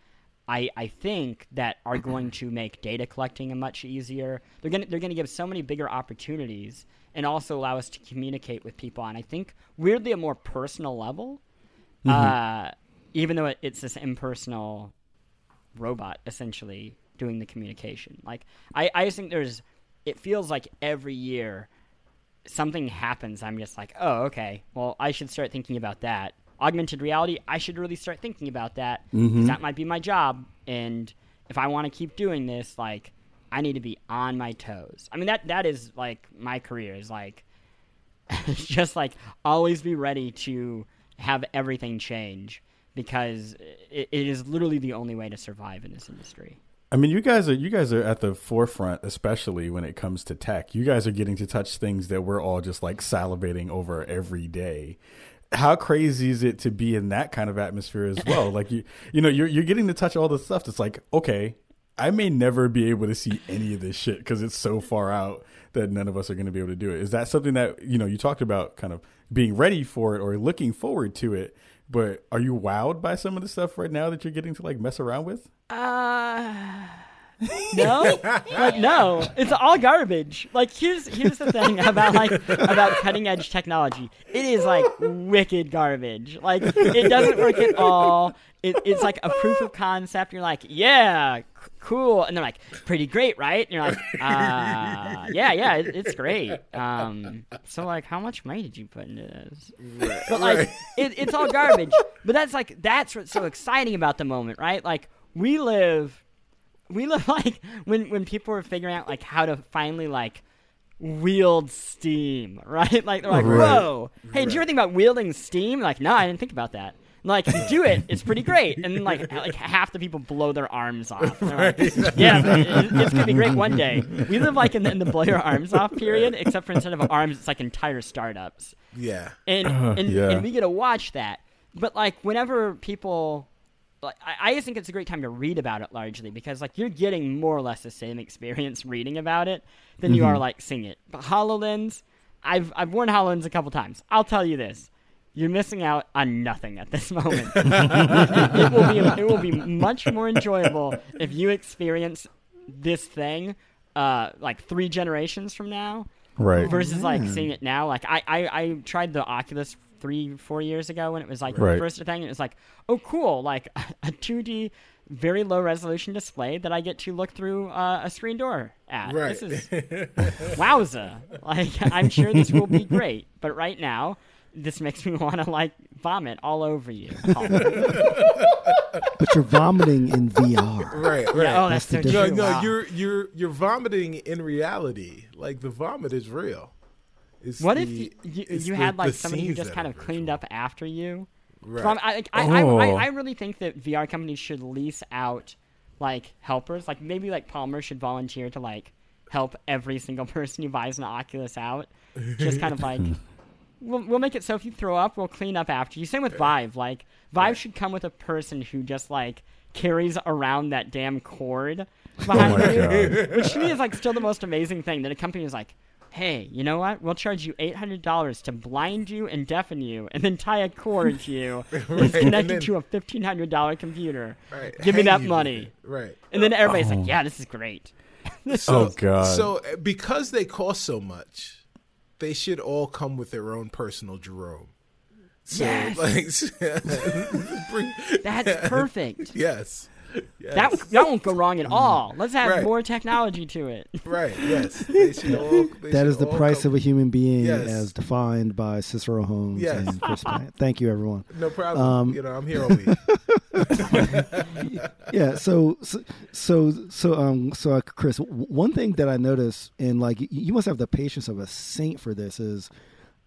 I, I think that are going to make data collecting much easier. They're gonna they're gonna give so many bigger opportunities and also allow us to communicate with people on I think weirdly a more personal level. Uh, even though it, it's this impersonal robot essentially doing the communication. Like I, I just think there's it feels like every year something happens, I'm just like, oh, okay. Well, I should start thinking about that. Augmented reality, I should really start thinking about that because mm-hmm. that might be my job. And if I want to keep doing this, like, I need to be on my toes. I mean, that that is like my career is like, <laughs> just like always be ready to have everything change because it, it is literally the only way to survive in this industry. I mean, you guys are you guys are at the forefront, especially when it comes to tech. You guys are getting to touch things that we're all just like salivating over every day. How crazy is it to be in that kind of atmosphere as well? like you, you know, you're you're getting to touch all the stuff that's like, okay, I may never be able to see any of this shit because it's so far out that none of us are going to be able to do it. Is that something that you know you talked about, kind of being ready for it or looking forward to it? But are you wowed by some of the stuff right now that you're getting to like mess around with? Uh, no, <laughs> like no, it's all garbage. Like here's here's the thing about like about cutting edge technology. It is like wicked garbage. Like it doesn't work at all. It, it's like a proof of concept. You're like, yeah, c- cool, and they're like, pretty great, right? And you're like, uh, yeah, yeah, it, it's great. Um, so like, how much money did you put into this? But like, it, it's all garbage. But that's like that's what's so exciting about the moment, right? Like we live we live <laughs> like when when people were figuring out like how to finally like wield steam, <laughs> right? Like they're like, Right. "Whoa, hey, did you ever think about wielding steam?" Like, no, I didn't think about that. And, like, do it. It's pretty great. And like, <laughs> like half the people blow their arms off. Like, yeah, it- it's gonna be great one day. We live like in the, in the blow your arms off period, except for instead of arms, it's like entire startups Yeah. and Uh, and, yeah. and we get to watch that. But like whenever people, like I, I just think it's a great time to read about it largely because like you're getting more or less the same experience <laughs> reading about it than you are like seeing it. But Hololens, I've I've worn Hololens a couple times. I'll tell you this. You're missing out on nothing at this <laughs> moment. it, it will be it will be much more enjoyable if you experience this thing uh, like three generations from now Right. versus like seeing it now. Like I, I, I tried the Oculus three, four years ago when it was like Right. first thing. It was like, oh, cool, like <laughs> a 2D, very low resolution display that I get to look through uh, a screen door at. Right. This is <laughs> wowza. Like <laughs> I'm sure this will be great, but right now. This makes me want to like vomit all over you. But you're vomiting in VR. Right. Right. Yeah, oh, that's, That's so the no, no, Wow. you're you're you're vomiting in reality. Like the vomit is real. It's What the, if you, you, you the- had like somebody who just kind of cleaned up after you? Right. So I'm, I, like, I, I, Oh. I, I really think that VR companies should lease out like helpers. Like maybe like Palmer should volunteer to like help every single <laughs> person who buys an Oculus out. Just kind of <laughs> like we'll, we'll make it so if you throw up, we'll clean up after you. Same with Vive. Like Vive should come with a person who just like carries around that damn cord oh behind Oh you, God. which to me is like still the most amazing thing that a company is like. Hey, you know what? We'll charge you eight hundred dollars to blind you and deafen you, and then tie a cord to you <laughs> that's Right, and connected then- to a fifteen hundred dollar computer. Right. Give me that you money. Right. and then everybody's Oh. like, "Yeah, this is great." So, Oh, God. So uh, because they cost so much, they should all come with their own personal Jerome. So Yes. like <laughs> bring, That's perfect. <laughs> yes. Yes. That that won't go wrong at all. Let's have Right. more technology to it. <laughs> right, yes. They all, they That should is the price come- of a human being Yes. as defined by Cicero Holmes Yes. and Chris Plante. <laughs> Thank you, everyone. No problem. Um, you know, I'm here all week. <laughs> yeah so so so so um so uh, chris one thing that i noticed and like you must have the patience of a saint for this is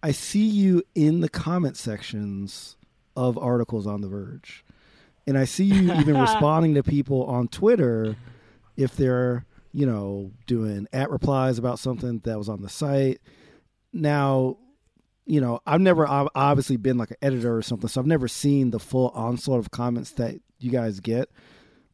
i see you in the comment sections of articles on the verge and i see you even <laughs> responding to people on twitter if they're you know doing at replies about something that was on the site now you know, I've never ob- obviously been like an editor or something, so I've never seen the full onslaught of comments that you guys get.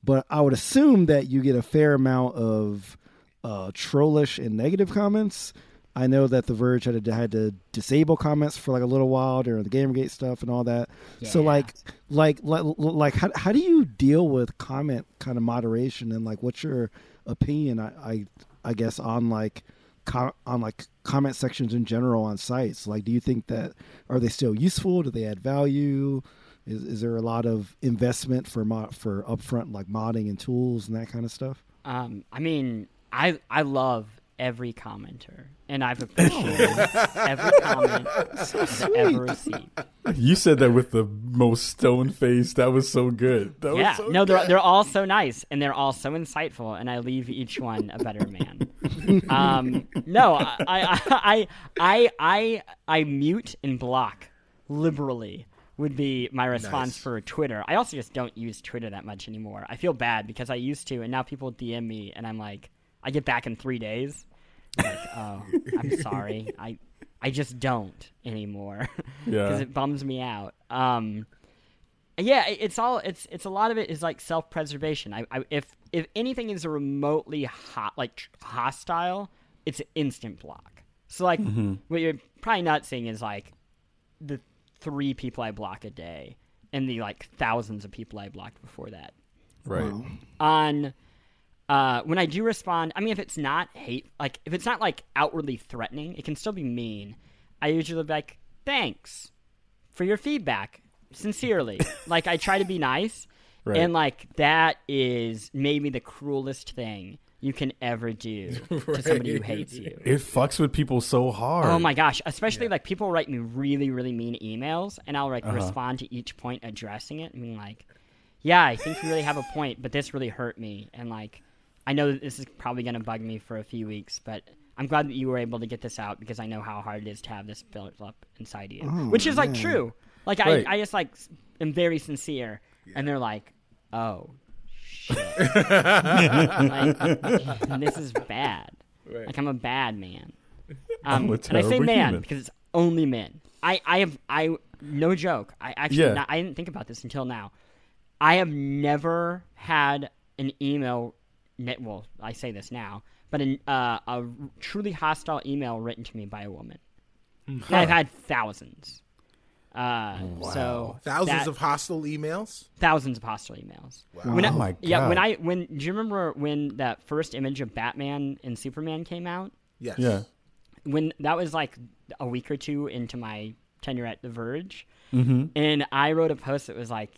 But I would assume that you get a fair amount of uh, trollish and negative comments. I know that The Verge had to, had to disable comments for like a little while during the GamerGate stuff and all that. So Yeah. like, like, like, like, how, how do you deal with comment kind of moderation and like, what's your opinion? I, I, I guess on like, co- on like comment sections in general on sites. Like, do you think that are they still useful? Do they add value? Is, is there a lot of investment for mod, for upfront like modding and tools and that kind of stuff? Um, I mean, I I love every commenter, and I've <laughs> appreciated every comment I've ever received. You said that with the most stone face. That was so good. That Yeah, was so no, they're they're all so nice, and they're all so insightful, and I leave each one a better man. <laughs> um, no, I I, I I I I mute and block liberally would be my response Nice. for Twitter. I also just don't use Twitter that much anymore. I feel bad because I used to, and now people DM me, and I'm like, I get back in three days. Like, oh, I'm sorry. I I just don't anymore because <laughs> Yeah. it bums me out. Um, yeah, it's all it's it's a lot of it is like self preservation. I, I if if anything is remotely hot, like hostile, it's an instant block. So like, what you're probably not seeing is like the three people I block a day and the like thousands of people I blocked before that Right. Wow. on uh, when I do respond, I mean, if it's not hate, like if it's not like outwardly threatening, it can still be mean. I usually be like, thanks for your feedback, sincerely. <laughs> like I try to be nice, Right. and like that is maybe the cruelest thing you can ever do <laughs> to somebody who hates you. It fucks with people so hard. Oh my gosh! Especially like people write me really, really mean emails, and I'll like Uh-huh. respond to each point addressing it, I mean like, "Yeah, I think you really have a point, but this really hurt me." And like, I know that this is probably gonna bug me for a few weeks, but I'm glad that you were able to get this out because I know how hard it is to have this built up inside you, Oh, which is like true. Like Right. I, I just like am very sincere, and they're like, "Oh, shit, <laughs> like, <laughs> this is bad." Right. Like I'm a bad man. <laughs> I'm Um, a and I say man human. because it's only men. I, I have I no joke. I actually Yeah. not, I didn't think about this until now. I have never had an email. Ne- Well, I say this now, but an, uh, a truly hostile email written to me by a woman. And I've had thousands. Uh, So Thousands that- of hostile emails. thousands of hostile emails. Wow. When I- Oh my Yeah, when I when do you remember when that first image of Batman and Superman came out? Yes. Yeah. when that was like a week or two into my tenure at The Verge, Mm-hmm. and I wrote a post that was like,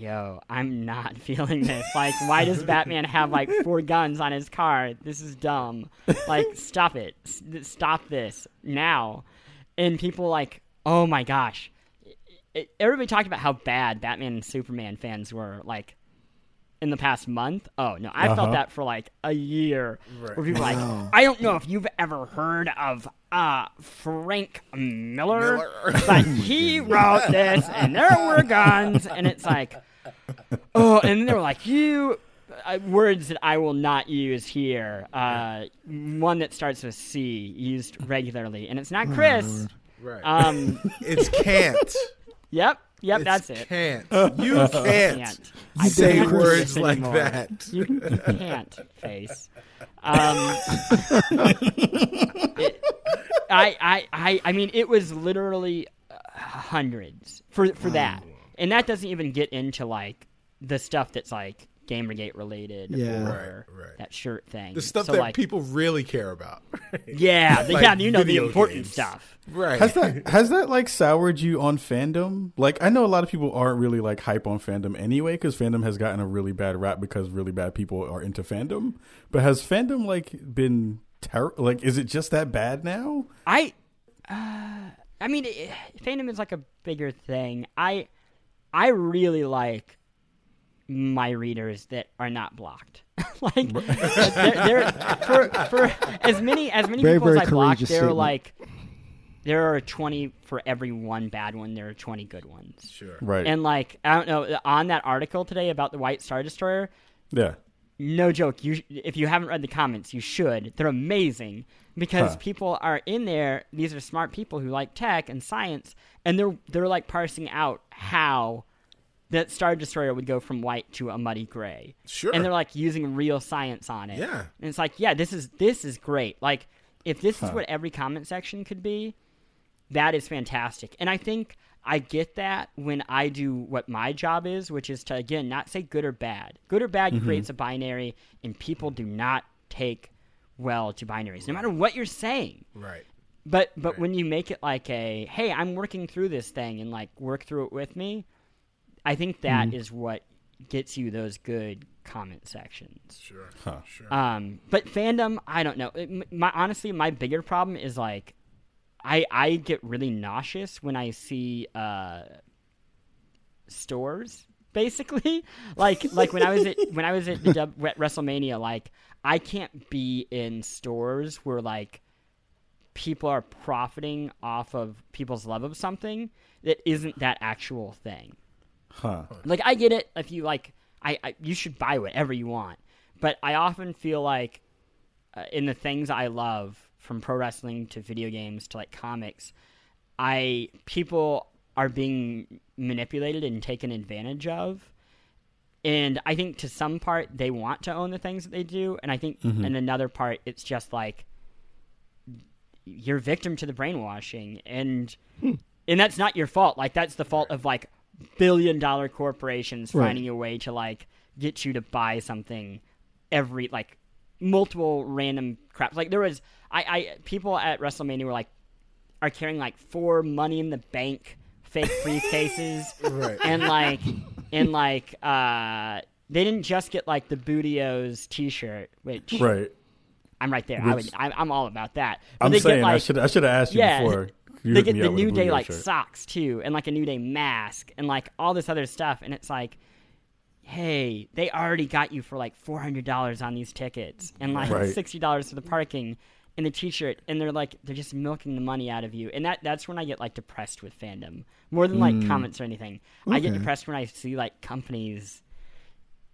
"Yo, I'm not <laughs> feeling this. Like, why does Batman have like four guns on his car? This is dumb. Like, <laughs> stop it. S- stop this now." And people like, "Oh my gosh." It- Everybody talked about how bad Batman and Superman fans were like in the past month. Oh no, I Uh-huh. felt that for like a year. Right. Where people like, I don't know if you've ever heard of uh, Frank Miller, Miller. but <laughs> he wrote this, and there were guns, and it's like, oh, and they were like, you. Uh, words that I will not use here. Uh, one that starts with C, used regularly, and it's not Chris. Right. Um, <laughs> it's can't. yep, yep, It's that's it. Can't. <laughs> You can't, Can't. I say words like anymore. that. You, you can't face. Um, it- I, I, I, I mean, it was literally uh, hundreds for for that, and that doesn't even get into like the stuff that's like Gamergate related Yeah. or Right, right. that shirt thing. The stuff so, that like, people really care about. <laughs> yeah, like yeah, you know the important games. stuff. right. Has that <laughs> has that like soured you on fandom? Like I know a lot of people aren't really like hype on fandom anyway because fandom has gotten a really bad rap because really bad people are into fandom. But has fandom like been ter- like is it just that bad now? I, uh, I mean, it, <sighs> fandom is like a bigger thing. I, I really like my readers that are not blocked. <laughs> like, they're, they're for for as many as many Very, people very as I block, courageous there are statement. like there are twenty for every one bad one. There are twenty good ones. Sure. Right. And like I don't know on that article today about the White Star Destroyer, yeah. No joke. You, if you haven't read the comments, you should. They're amazing because Huh. people are in there. These are smart people who like tech and science, and they're they're like parsing out how that Star Destroyer would go from white to a muddy gray. Sure. And they're like using real science on it. Yeah. And it's like, yeah, this is this is great. Like, if this is what every comment section could be, that is fantastic. And I think I get that when I do what my job is, which is to again not say good or bad. Good or bad Mm-hmm. creates a binary, and people do not take well to binaries, no matter what you're saying. Right. But but Right. when you make it like a hey, I'm working through this thing and like work through it with me, I think that is Mm-hmm. what gets you those good comment sections. Sure. Huh. Sure. Um, but fandom, I don't know. It- my honestly, my bigger problem is like, I I get really nauseous when I see uh stores. Basically, <laughs> like like when I was at <laughs> when I was at the at WrestleMania, like I can't be in stores where like people are profiting off of people's love of something that isn't that actual thing. Huh. Like I get it if you like I, I you should buy whatever you want, but I often feel like uh, in the things I love from pro wrestling to video games to like comics, I people are being manipulated and taken advantage of And I think to some part they want to own the things that they do, and I think mm-hmm. in another part it's just like you're victim to the brainwashing, and hmm. and that's not your fault. Like that's the fault of like billion dollar corporations Right. finding a way to like get you to buy something every like multiple random crap. Like there was I I people at WrestleMania were like are carrying like four Money in the Bank fake briefcases <laughs> Right. and like and like uh they didn't just get like the Booty-O's T-shirt, which Right. I'm right there. I Which- would. I'm, I'm all about that. But I'm they saying get, like, I should I should have asked you yeah, before. You they get the up with a New Day like shirt. socks too, and like a New Day mask, and like all this other stuff. And it's like, hey, they already got you for like four hundred dollars on these tickets, and like Right. sixty dollars for the parking and the T-shirt, and they're like they're just milking the money out of you. And that that's when I get like depressed with fandom more than like mm. comments or anything. I get depressed when I see like companies.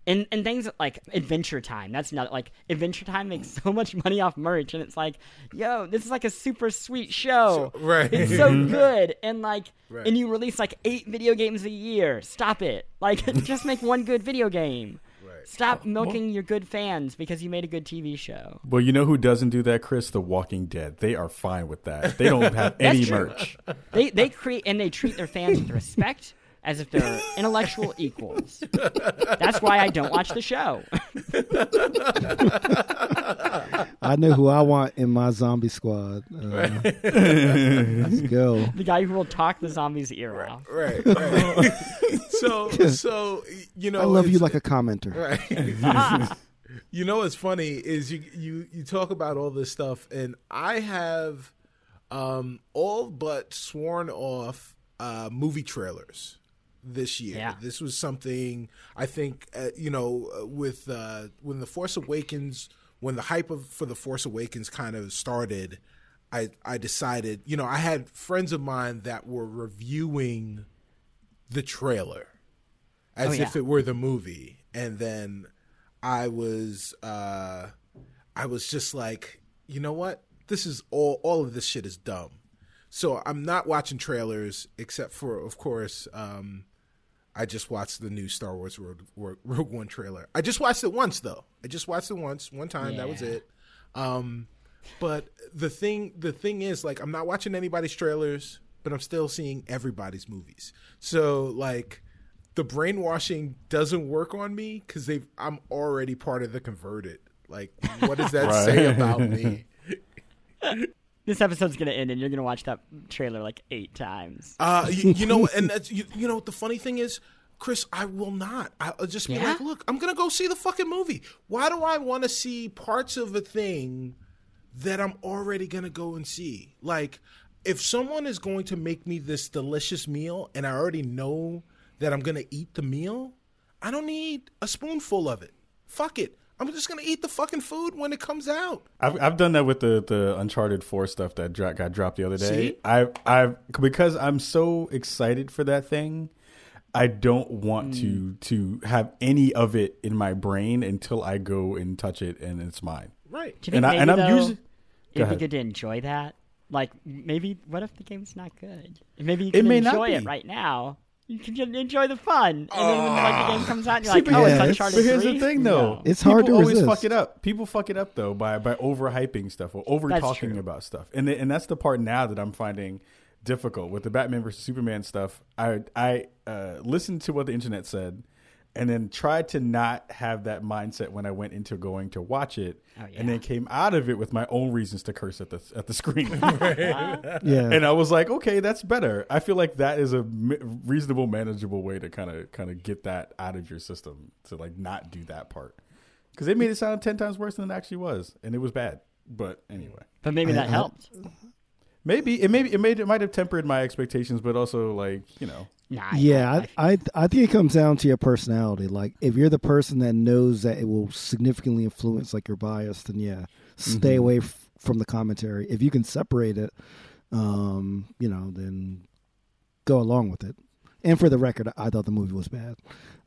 And, and things like Adventure Time. That's not like Adventure Time makes so much money off merch, and it's like, yo, this is like a super sweet show. So- right. It's so <laughs> good, and like, Right. and you release like eight video games a year. Stop it! Like, <laughs> just make one good video game. Right. Stop milking your good fans because you made a good TV show. Well, you know who doesn't do that, Chris? The Walking Dead. They are fine with that. They don't have <laughs> any true. merch. They they create and they treat their fans with respect as if they're intellectual <laughs> equals. That's why I don't watch the show. <laughs> I know who I want in my zombie squad. Uh, let's go. the guy who will talk the zombies' ear off. Right. <laughs> right. so so you know I love you like a commenter. Right. you know what's funny is you you you talk about all this stuff, and I have um all but sworn off uh movie trailers this year. Yeah. This was something I think uh, you know uh, with uh when the Force Awakens when the hype of for the Force Awakens kind of started, I I decided, you know, I had friends of mine that were reviewing the trailer as Oh, yeah. if it were the movie and then i was uh i was just like you know what this is all all of this shit is dumb so i'm not watching trailers except for of course um i just watched the new star wars rogue, rogue, one trailer. I just watched it once though. I just watched it once one time that was it. Um but the thing the thing is like i'm not watching anybody's trailers but i'm still seeing everybody's movies. So like the brainwashing doesn't work on me because they've i'm already part of the converted. Like what does that <laughs> say about me <laughs> This episode's gonna end, and you're gonna watch that trailer like eight times. uh you, you <laughs> know and that's you, you know what the funny thing is chris i will not. I'll just be Yeah? like look i'm gonna go see the fucking movie. Why do i want to see parts of a thing that i'm already gonna go and see? Like if someone is going to make me this delicious meal and i already know that i'm gonna eat the meal i don't need a spoonful of it. Fuck it i'm just gonna eat the fucking food when it comes out I've I've done that with the the Uncharted Four stuff that dro- got dropped the other day. See? I I because I'm so excited for that thing. I don't want to hmm. to have any of it in my brain until I go and touch it and it's mine. right Do you think And I maybe and I'm though, usually Go it'd be ahead. good to enjoy that? Like maybe what if the game's not good? Maybe you It can may not enjoy it be. right now. You can just enjoy the fun, and then when like, the game comes out, you're See, like, but "Oh, yeah, it's it's- Uncharted But here's 3? the thing, though. No. It's hard People to always resist. fuck it up. People fuck it up though by by overhyping stuff or over talking about stuff, and the, and that's the part now that I'm finding difficult with the Batman versus Superman stuff. I I uh, listened to what the internet said, and then tried to not have that mindset when I went into going to watch it, Oh, and then came out of it with my own reasons to curse at the at the screen. <laughs> <laughs> Yeah. and I was like, okay, that's better. I feel like that is a reasonable, manageable way to kind of kind of get that out of your system to like not do that part because they made it sound ten times worse than it actually was, and it was bad. But anyway, But maybe that I- helped. maybe it maybe it made it might have tempered my expectations, but also like you know, Nah, Yeah, I, I, I I think it comes down to your personality. Like if you're the person that knows that it will significantly influence like your bias, then yeah, stay Mhm. away f- from the commentary. If you can separate it, um, you know, then go along with it. And for the record, I thought the movie was bad.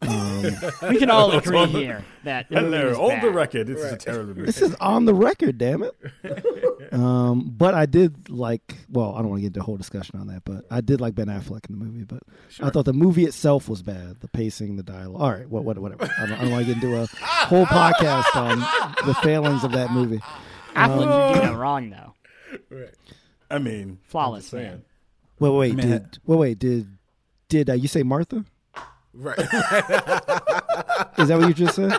Um, <laughs> We can all agree here that the movie Hello, was on the record. This is a terrible movie. this is on the record, damn it. <laughs> Um, but I did like. Well, I don't want to get into a whole discussion on that, but I did like Ben Affleck in the movie. But I thought the movie itself was bad. The pacing, the dialogue. All right, well, what, whatever. I don't, don't want to get into a whole <laughs> podcast on the failings of that movie. Affleck did no wrong though. I mean, Flawless, I'm just saying. man. Wait, wait, Man. did wait, wait, did did uh, you say Martha? Right. Is that what you just said?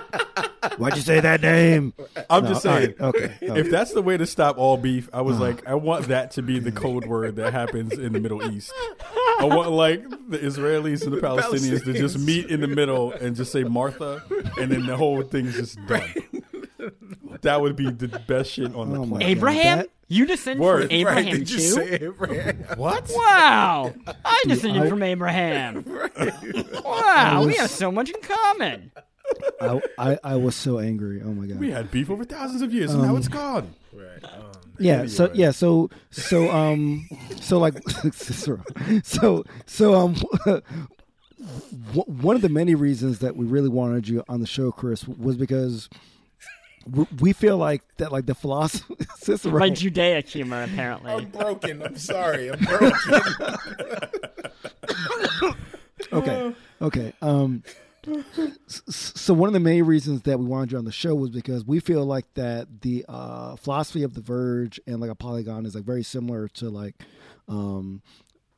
Why'd you say that name? I'm No, just saying. right, okay, okay. If that's the way to stop all beef, I was uh-huh. like, I want that to be the code word that happens in the Middle East. I want like the Israelis and the Palestinians to just meet in the middle and just say Martha, and then the whole thing's just done. <laughs> That would be the best shit on the Oh my planet. Abraham, that- you descend Word. from Abraham right. Did too. you say Abraham? What? Wow, I descended I- from Abraham. <laughs> Wow, we have so much in common. I, I I was so angry. Oh my god. We had beef over thousands of years, and now it's gone. Right. Um, yeah so Anyway. yeah so so um so like <laughs> so so um one of the many reasons that we really wanted you on the show chris was because we- we feel like that like the philosophy Cicero, My Judaic humor, apparently. I'm broken. I'm sorry. I'm broken. <laughs> okay okay um s- s- so one of the main reasons that we wanted you on the show was because we feel like that the uh philosophy of the verge and like a polygon is like very similar to like um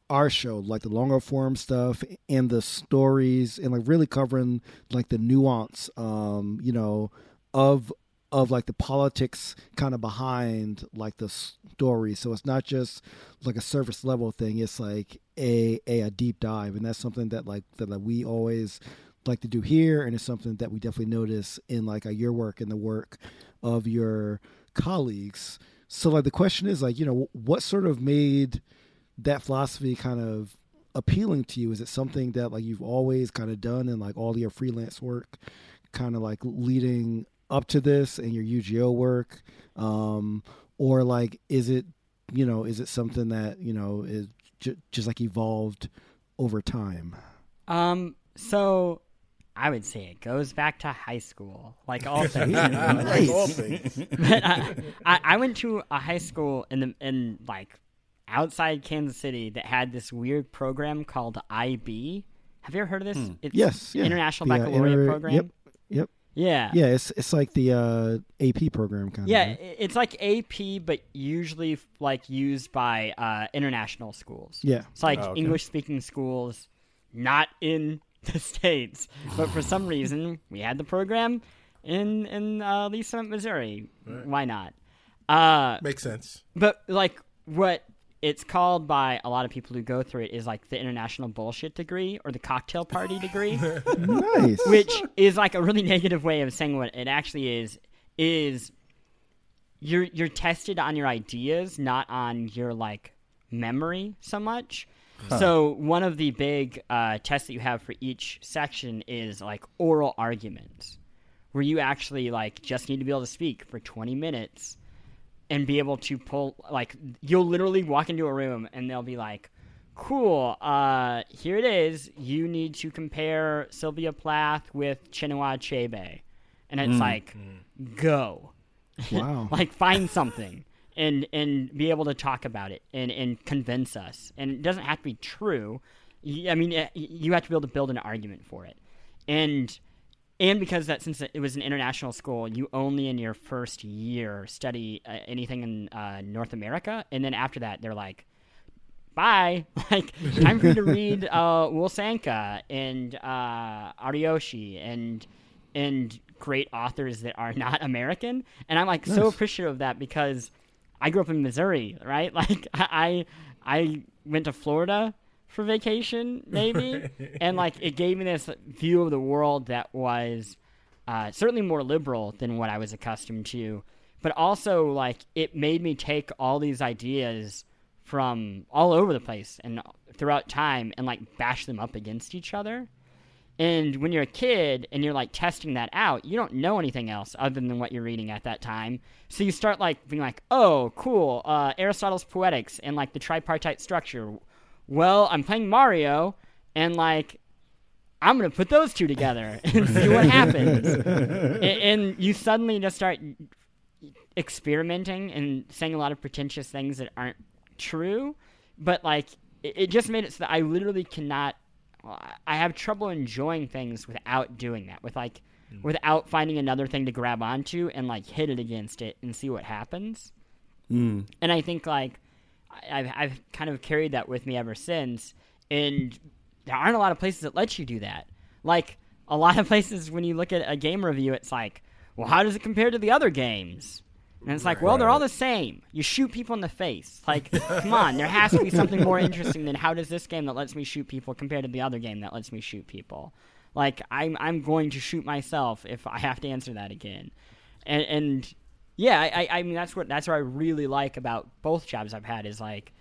our show like the longer form stuff and the stories and like really covering like the nuance um you know of of like the politics kind of behind like the story. So it's not just like a surface level thing. It's like a a, a deep dive. And that's something that like that like we always like to do here. And it's something that we definitely notice in like uh, your work and the work of your colleagues. So like the question is like you know what sort of made that philosophy kind of appealing to you? Is it something that like you've always kind of done in like all your freelance work kind of like leading up to this and your UGO work um or like is it you know is it something that you know is ju- just like evolved over time Um, so I would say it goes back to high school, like all <laughs> things. Nice. All things. <laughs> But I, I, I went to a high school in the in like outside Kansas City that had this weird program called IB. Have you ever heard of this? It's yes yeah. International The, uh, Baccalaureate inter- program. yep yep Yeah. yeah it's it's like the uh AP program kind Yeah, of i- it's like AP, but usually like used by uh, international schools. yeah It's like Oh, okay. English speaking schools, not in <laughs> the states, but for some <laughs> reason we had the program in in uh, Lee's Summit, Missouri. Why not? Uh, Makes sense. but like what it's called by a lot of people who go through it is like the international bullshit degree or the cocktail party degree. <laughs> Nice. Which is like a really <laughs> negative way of saying what it actually is is you're you're tested on your ideas not on your like memory so much. So one of the big uh, tests that you have for each section is like oral arguments where you actually like just need to be able to speak for 20 minutes and be able to pull like you'll literally walk into a room and they'll be like cool uh here it is. You need to compare sylvia plath with chinua achebe. And it's like go. <laughs> Wow. Like find something and and be able to talk about it and and convince us. And it doesn't have to be true. I mean you have to be able to build an argument for it. And and because that since it was an international school you only in your first year study uh, anything in uh, north america. And then after that they're like bye. <laughs> Like time for you to read <laughs> uh Will and uh Ariyoshi and and great authors that are not American. And I'm like so appreciative of that because I grew up in Missouri right? <laughs> Like I I went to Florida for vacation maybe <laughs> and like it gave me this view of the world that was uh, certainly more liberal than what I was accustomed to but also like it made me take all these ideas from all over the place and throughout time and like bash them up against each other. And when you're a kid and you're like testing that out, you don't know anything else other than what you're reading at that time. So you start like being like, "Oh, cool, uh, Aristotle's Poetics and like the tripartite structure." Well, I'm playing Mario, and like I'm gonna put those two together <laughs> and see what happens. <laughs> and, and you suddenly just start experimenting and saying a lot of pretentious things that aren't true. But like, it, it just made it so that I literally cannot. I have trouble enjoying things without doing that. With like, without finding another thing to grab onto and like hit it against it and see what happens. Mm. And I think like I've I've kind of carried that with me ever since. And there aren't a lot of places that let you do that. Like a lot of <laughs> places when you look at a game review, it's like, well, how does it compare to the other games? And it's like, well, they're all the same. You shoot people in the face. Like, come on, there has to be something more interesting than how does this game that lets me shoot people compare to the other game that lets me shoot people. Like, I'm I'm going to shoot myself if I have to answer that again. And and yeah, I, I I mean that's what that's what I really like about both jobs I've had is like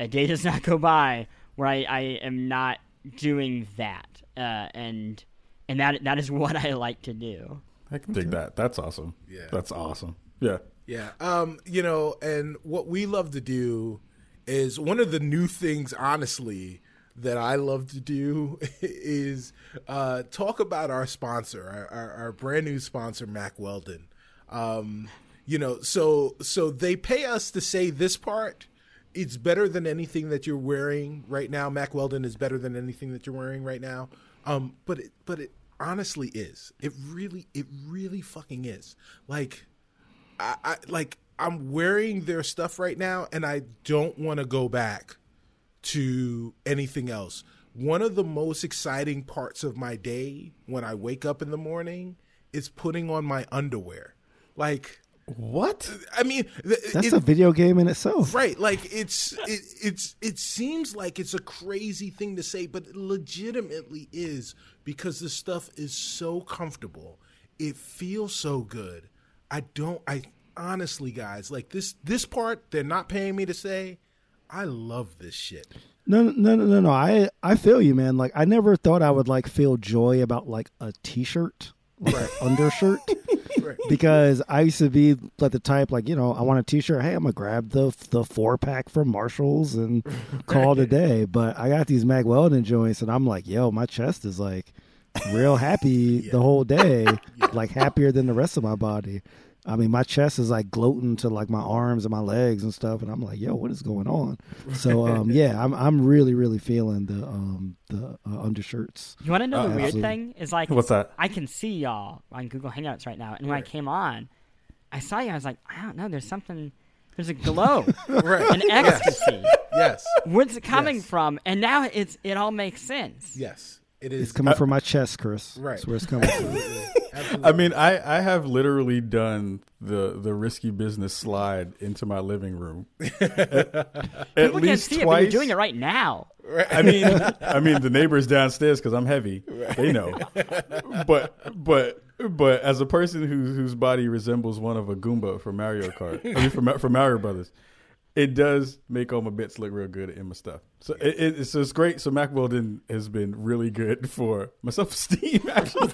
a day does <laughs> not go by where I, I am not doing that. Uh, and and that that is <laughs> what I like to do. I can dig that. That's awesome. Yeah. That's awesome. Yeah. Yeah. Um, you know, and what we love to do is one of the new things, honestly, that I love to do <laughs> is uh, talk about our sponsor, our, our, our brand new sponsor, Mack Weldon. Um, you know, so so they pay us to say this part. It's better than anything that you're wearing right now. Mack Weldon is better than anything that you're wearing right now. Um, but it, but it honestly is. It really, it really fucking is. Like, I, I like I'm wearing their stuff right now, and I don't want to go back to anything else. One of the most exciting parts of my day when I wake up in the morning is putting on my underwear. Like, What? I mean, th- That's it- a video game in itself. right like it's it, it's it seems like it's a crazy thing to say but it legitimately is because this stuff is so comfortable it feels so good i don't i honestly guys like this this part they're not paying me to say i love this shit No, no, no, no, no. I I feel you, man. Like I never thought I would like feel joy about like a t-shirt, like an undershirt, <laughs> Right. <laughs> because I used to be like the type like you know I want a t-shirt. Hey, I'm gonna grab the the four pack from Marshalls and <laughs> call it a day. But I got these Mack Weldon joints, and I'm like, yo, my chest is like real happy <laughs> the whole day, like happier than the rest of my body. I mean, my chest is like gloating to like my arms and my legs and stuff, and I'm like, "Yo, what is going on?" So, um, yeah, I'm I'm really really feeling the um the uh, undershirts. You want to know the weird absolutely. thing is like What's that? I can see y'all on Google Hangouts right now, and when I came on, I saw you. I was like, I don't know. There's something. There's a glow, <laughs> right an ecstasy. yes Where's it coming Yes. from? And now it's it all makes sense. yes it is It's coming from my chest, Chris. Right. That's where it's coming from. Absolutely. <laughs> I mean, I, I have literally done the the risky business slide into my living room. <laughs> At People can't least see it, but twice. you're doing it right now. I mean, I mean, the neighbors downstairs because I'm heavy. They know. But but but as a person whose whose body resembles one of a Goomba from Mario Kart, I mean, from from Mario Brothers, it does make all my bits look real good in my stuff. So it, it, so it's great. So Mack Weldon has been really good for my self esteem. <laughs> Actually,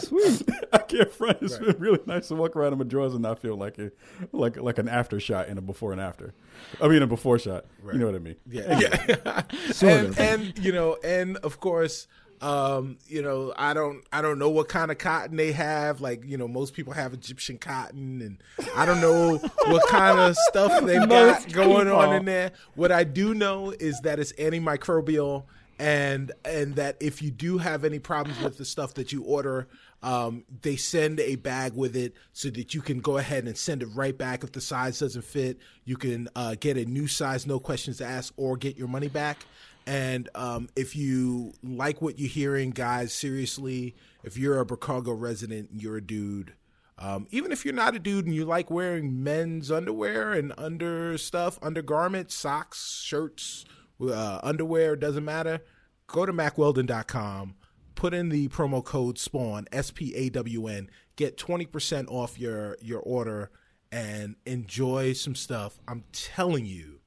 Sweet. I can't front. It's been really nice to walk around in my drawers and not feel like a like like an after shot and a before and after. I mean, a before shot. You know what I mean? Yeah, <laughs> yeah. <laughs> Sort and, of. and you know, and of course, um, you know, I don't, I don't know what kind of cotton they have. Like, you know, most people have Egyptian cotton, and I don't know what kind of stuff they've <laughs> got going on in there. What I do know is that it's antimicrobial, and and that if you do have any problems with the stuff that you order. Um, they send a bag with it so that you can go ahead and send it right back if the size doesn't fit. You can uh, get a new size, no questions asked, or get your money back. And um, if you like what you're hearing, guys, seriously, if you're a Chicago resident, you're a dude. Um, even if you're not a dude and you like wearing men's underwear and under stuff, undergarments, socks, shirts, uh, underwear, doesn't matter. Go to mackweldon.com, put in the promo code SPAWN, S P A W N, get 20% off your, your order and enjoy some stuff. I'm telling you,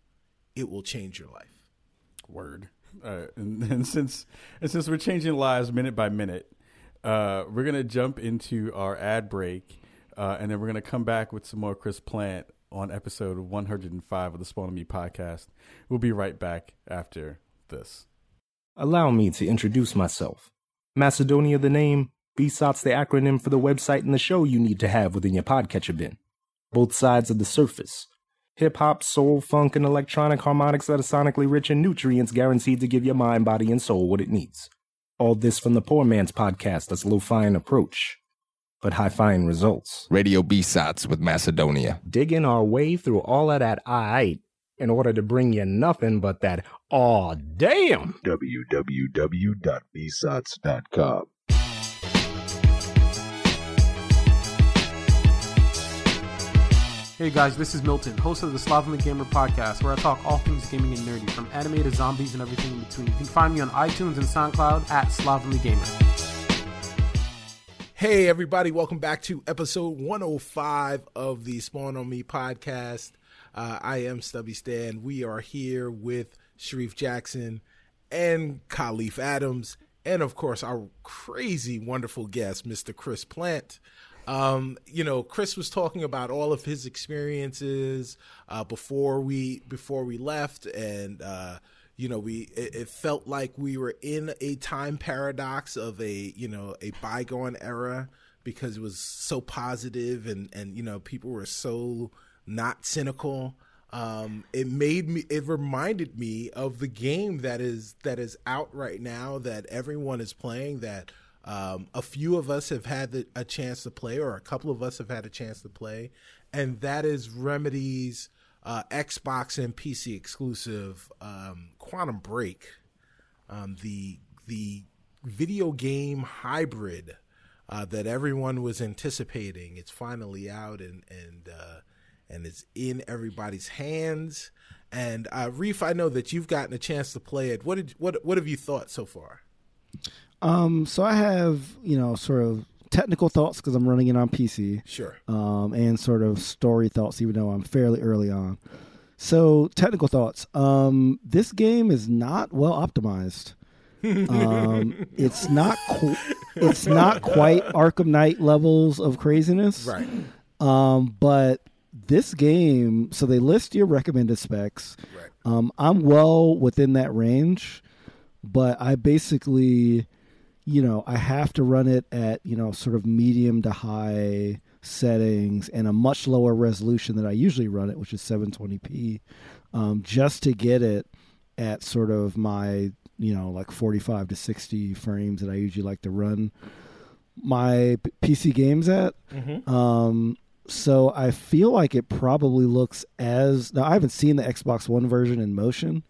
it will change your life. Word. Uh, and, <laughs> and since and since we're changing lives minute by minute, uh, we're gonna jump into our ad break, uh, and then we're gonna come back with some more Chris Plante on episode 105 of the Spawn on Me podcast. We'll be right back after this. Allow me to introduce myself. Macedonia the name, BSOT's the acronym for the website and the show you need to have within your podcatcher bin. Both sides of the surface. Hip hop, soul, funk, and electronic harmonics that are sonically rich in nutrients guaranteed to give your mind, body, and soul what it needs. All this from the poor man's podcast that's low fi in approach, but high-fi in results. Radio B-Sots with Macedonia. Digging our way through all of that I in order to bring you nothing but that aw damn. www.bsots.com. Hey guys, this is Milton, host of the Slovenly Gamer podcast, where I talk all things gaming and nerdy, from anime to zombies and everything in between. You can find me on iTunes and SoundCloud at Slovenly Gamer. Hey, everybody, welcome back to episode 105 of the Spawn on Me podcast. Uh, I am Stubby Stan. We are here with Shareef Jackson and Kahlief Adams, and of course, our crazy, wonderful guest, Mr. Chris Plante. Um, you know, Chris was talking about all of his experiences uh, before we before we left, and uh, you know, we it, it felt like we were in a time paradox of a you know a bygone era because it was so positive and and you know people were so not cynical. Um, it made me it reminded me of the game that is that is out right now that everyone is playing that um, a few of us have had the, a chance to play, or a couple of us have had a chance to play, and that is Remedy's uh, Xbox and PC exclusive um, Quantum Break, um, the the video game hybrid uh, that everyone was anticipating. It's finally out and and uh, and it's in everybody's hands. And uh, Reef, I know that you've gotten a chance to play it. What did what what have you thought so far? Um, so I have you know sort of technical thoughts because I'm running it on PC. Sure. Um, and sort of story thoughts, even though I'm fairly early on. So technical thoughts. Um, this game is not well optimized. um, <laughs> it's not qu- it's not quite Arkham Knight levels of craziness. Right. Um, but this game, so they list your recommended specs. Right. Um, I'm well within that range, but I basically, you know, I have to run it at, you know, sort of medium to high settings and a much lower resolution than I usually run it, which is 720p, um, just to get it at sort of my, you know, like 45 to 60 frames that I usually like to run my PC games at. Um, so I feel like it probably looks as now I haven't seen the Xbox One version in motion,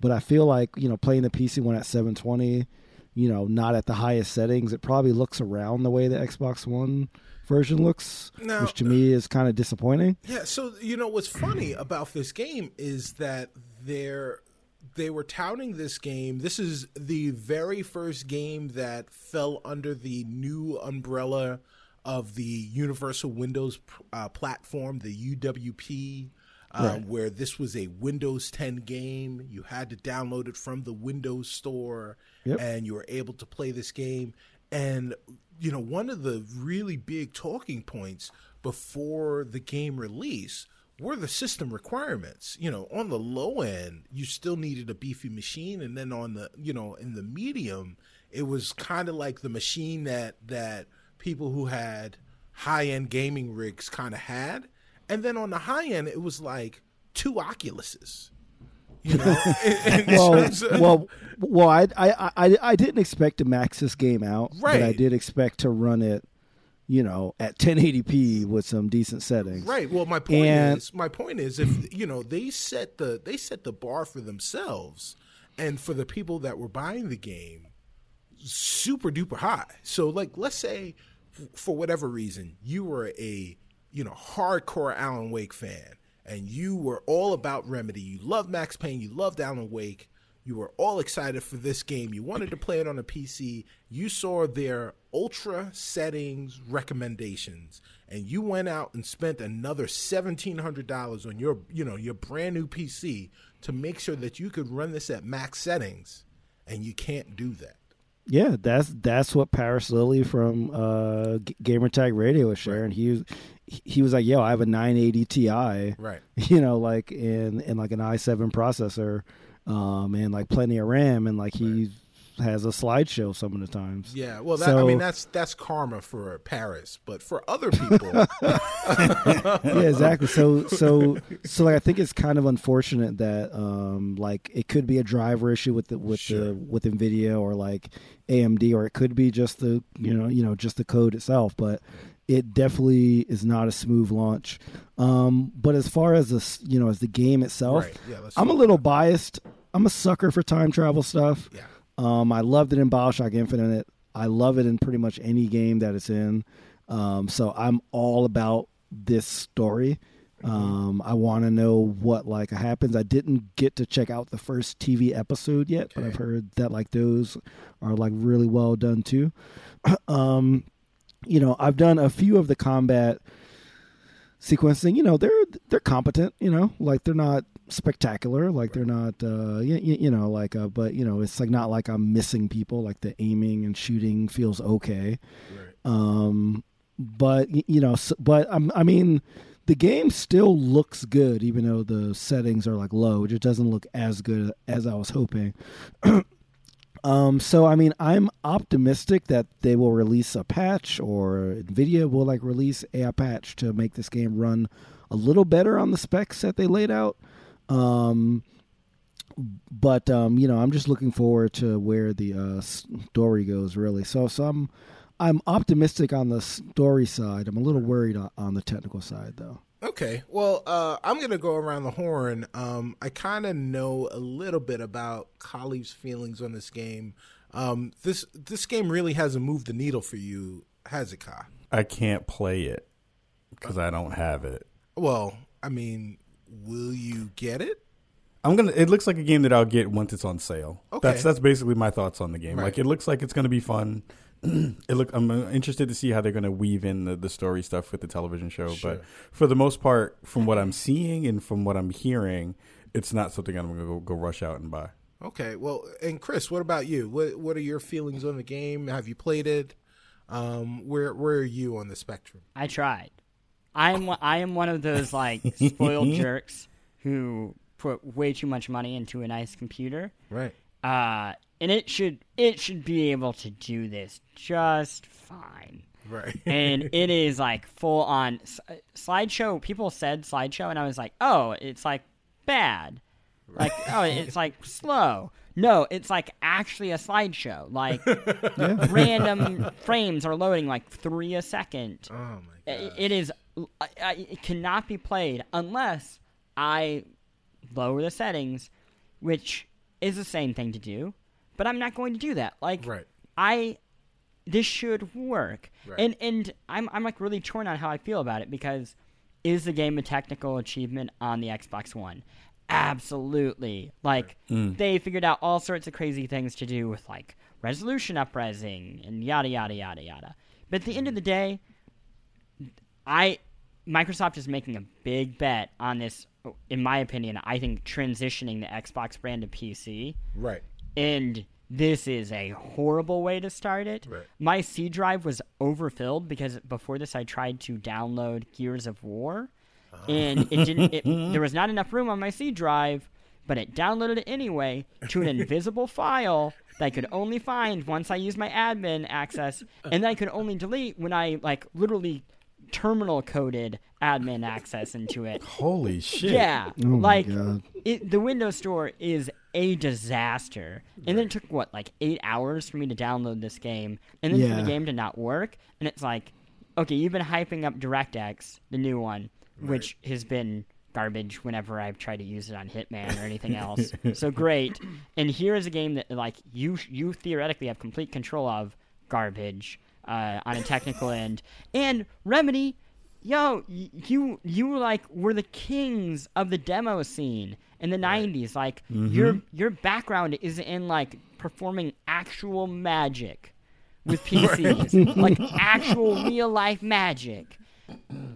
but I feel like you know playing the PC one at 720, you know, not at the highest settings, it probably looks around the way the Xbox One version looks, Now- which to me is kind of disappointing. Yeah, so you know what's funny about this game is that they're they were touting this game. This is the very first game that fell under the new umbrella of the Universal Windows uh, platform, the UWP, uh, where this was a Windows 10 game. You had to download it from the Windows Store, Yep. and you were able to play this game. And you know, one of the really big talking points before the game release were the system requirements. You know, on the low end, you still needed a beefy machine, and then on the you know in the medium, it was kind of like the machine that that people who had high end gaming rigs kind of had, and then on the high end, it was like two Oculuses. You know, <laughs> well, of- well, well, I, I, I, I didn't expect to max this game out, but I did expect to run it, you know, at 1080p with some decent settings. Right. Well, my point And- is, my point is, if you know, they set the they set the bar for themselves, and for the people that were buying the game, super duper high. So, like, let's say, f- for whatever reason, you were a you know hardcore Alan Wake fan, and you were all about Remedy. You loved Max Payne. You loved Alan Wake. You were all excited for this game. You wanted to play it on a PC. You saw their ultra settings recommendations, and you went out and spent another seventeen hundred dollars on your, you know, your brand new PC to make sure that you could run this at max settings, and you can't do that. Yeah, that's that's what Paris Lilly from uh, G- Gamertag Radio was sharing. He was he was like, "Yo, I have a 980 Ti, Right. <laughs> you know, like in in like an i7 processor, um, and like plenty of RAM, and like he has a slideshow some of the times. Yeah, well, that, I mean that's that's karma for Paris, but for other people, <laughs> yeah, exactly. So, so, so, like, I think it's kind of unfortunate that, um, like, it could be a driver issue with the with the with Nvidia or like AMD, or it could be just the you know you know just the code itself. But it definitely is not a smooth launch. Um, but as far as this, you know, as the game itself, Right, yeah, I'm a little biased. I'm a sucker for time travel stuff. yeah, Um, I loved it in Bioshock Infinite. I love it in pretty much any game that it's in. Um, so I'm all about this story. Um, I want to know what like happens. I didn't get to check out the first TV episode yet, but I've heard that like those are like really well done too. <clears throat> um, you know, I've done a few of the combat sequencing. You know, they're they're competent. You know, like they're not spectacular. Like they're not, uh, you, you know, like, uh, but you know, it's like not like I'm missing people. Like the aiming and shooting feels okay. right. Um, but you know, but I'm, I mean, the game still looks good, even though the settings are like low. It just doesn't look as good as I was hoping. <clears throat> um, so I mean, I'm optimistic that they will release a patch, or Nvidia will like release a patch to make this game run a little better on the specs that they laid out. Um, but um, you know, I'm just looking forward to where the uh, story goes. Really, so so I'm I'm optimistic on the story side. I'm a little worried on, on the technical side, though. Okay, well, uh, I'm gonna go around the horn. Um, I kind of know a little bit about Kahlief's feelings on this game. Um, this this game really hasn't moved the needle for you, has it, Ka? I can't play it because I don't have it. Well, I mean, will you get it? I'm gonna. It looks like a game that I'll get once it's on sale. Okay. That's that's basically my thoughts on the game. Right. Like it looks like it's gonna be fun. <clears throat> it look. I'm uh, interested to see how they're gonna weave in the, the story stuff with the television show. But for the most part, from what I'm seeing and from what I'm hearing, it's not something I'm gonna go, go rush out and buy. Okay, well, and Chris, what about you? What what are your feelings on the game? Have you played it? Um, where where are you on the spectrum? I tried. I am I am one of those like <laughs> spoiled jerks who put way too much money into a nice computer. Right. Uh, and it should it should be able to do this just fine. Right. <laughs> and it is like full on s- slideshow. People said slideshow, and I was like, oh, it's like bad. Right. Like, oh, it's like slow. No, it's like actually a slideshow. Like, <laughs> random frames are loading like three a second. oh my god. It is. It cannot be played unless I lower the settings, which is the same thing to do. But I'm not going to do that. Like, Right. I this should work. Right. And and I'm I'm like really torn on how I feel about it because is the game a technical achievement on the Xbox One? Absolutely. Like mm. they figured out all sorts of crazy things to do with like resolution upresing and yada yada yada yada. But at the end of the day, I Microsoft is making a big bet on this in my opinion, I think transitioning the Xbox brand to PC Right. And this is a horrible way to start it. Right. My C drive was overfilled because before this I tried to download Gears of War, uh-huh. and it didn't. It, <laughs> there was not enough room on my C drive, but it downloaded it anyway to an invisible <laughs> file that I could only find once I used my admin access, and that I could only delete when I like literally terminal coded admin access into it. Holy shit! Yeah, Oh like it, the Windows Store is a disaster. And then it took what, like eight hours for me to download this game, and then for the game to not work. And it's like, okay, you've been hyping up DirectX, the new one, which has been garbage whenever I've tried to use it on Hitman or anything else. <laughs> so great. And here is a game that like you you theoretically have complete control of garbage uh, on a technical end. And Remedy, yo, you you like were the kings of the demo scene in the '90s. Like your your background is in like performing actual magic with <laughs> PCs, like actual real life magic.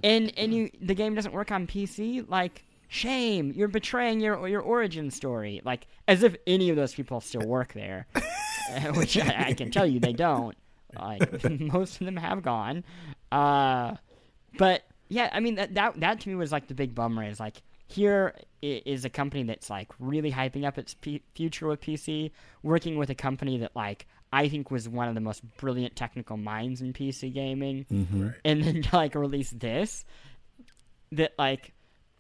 And and you the game doesn't work on PC. Like shame, you're betraying your your origin story. Like as if any of those people still work there, <laughs> which I, I can tell you they don't. Like <laughs> most of them have gone. Uh, but yeah, I mean that that that to me was like the big bummer is like here is a company that's like really hyping up its p- future with PC, working with a company that like I think was one of the most brilliant technical minds in PC gaming, and then <laughs> like release this that like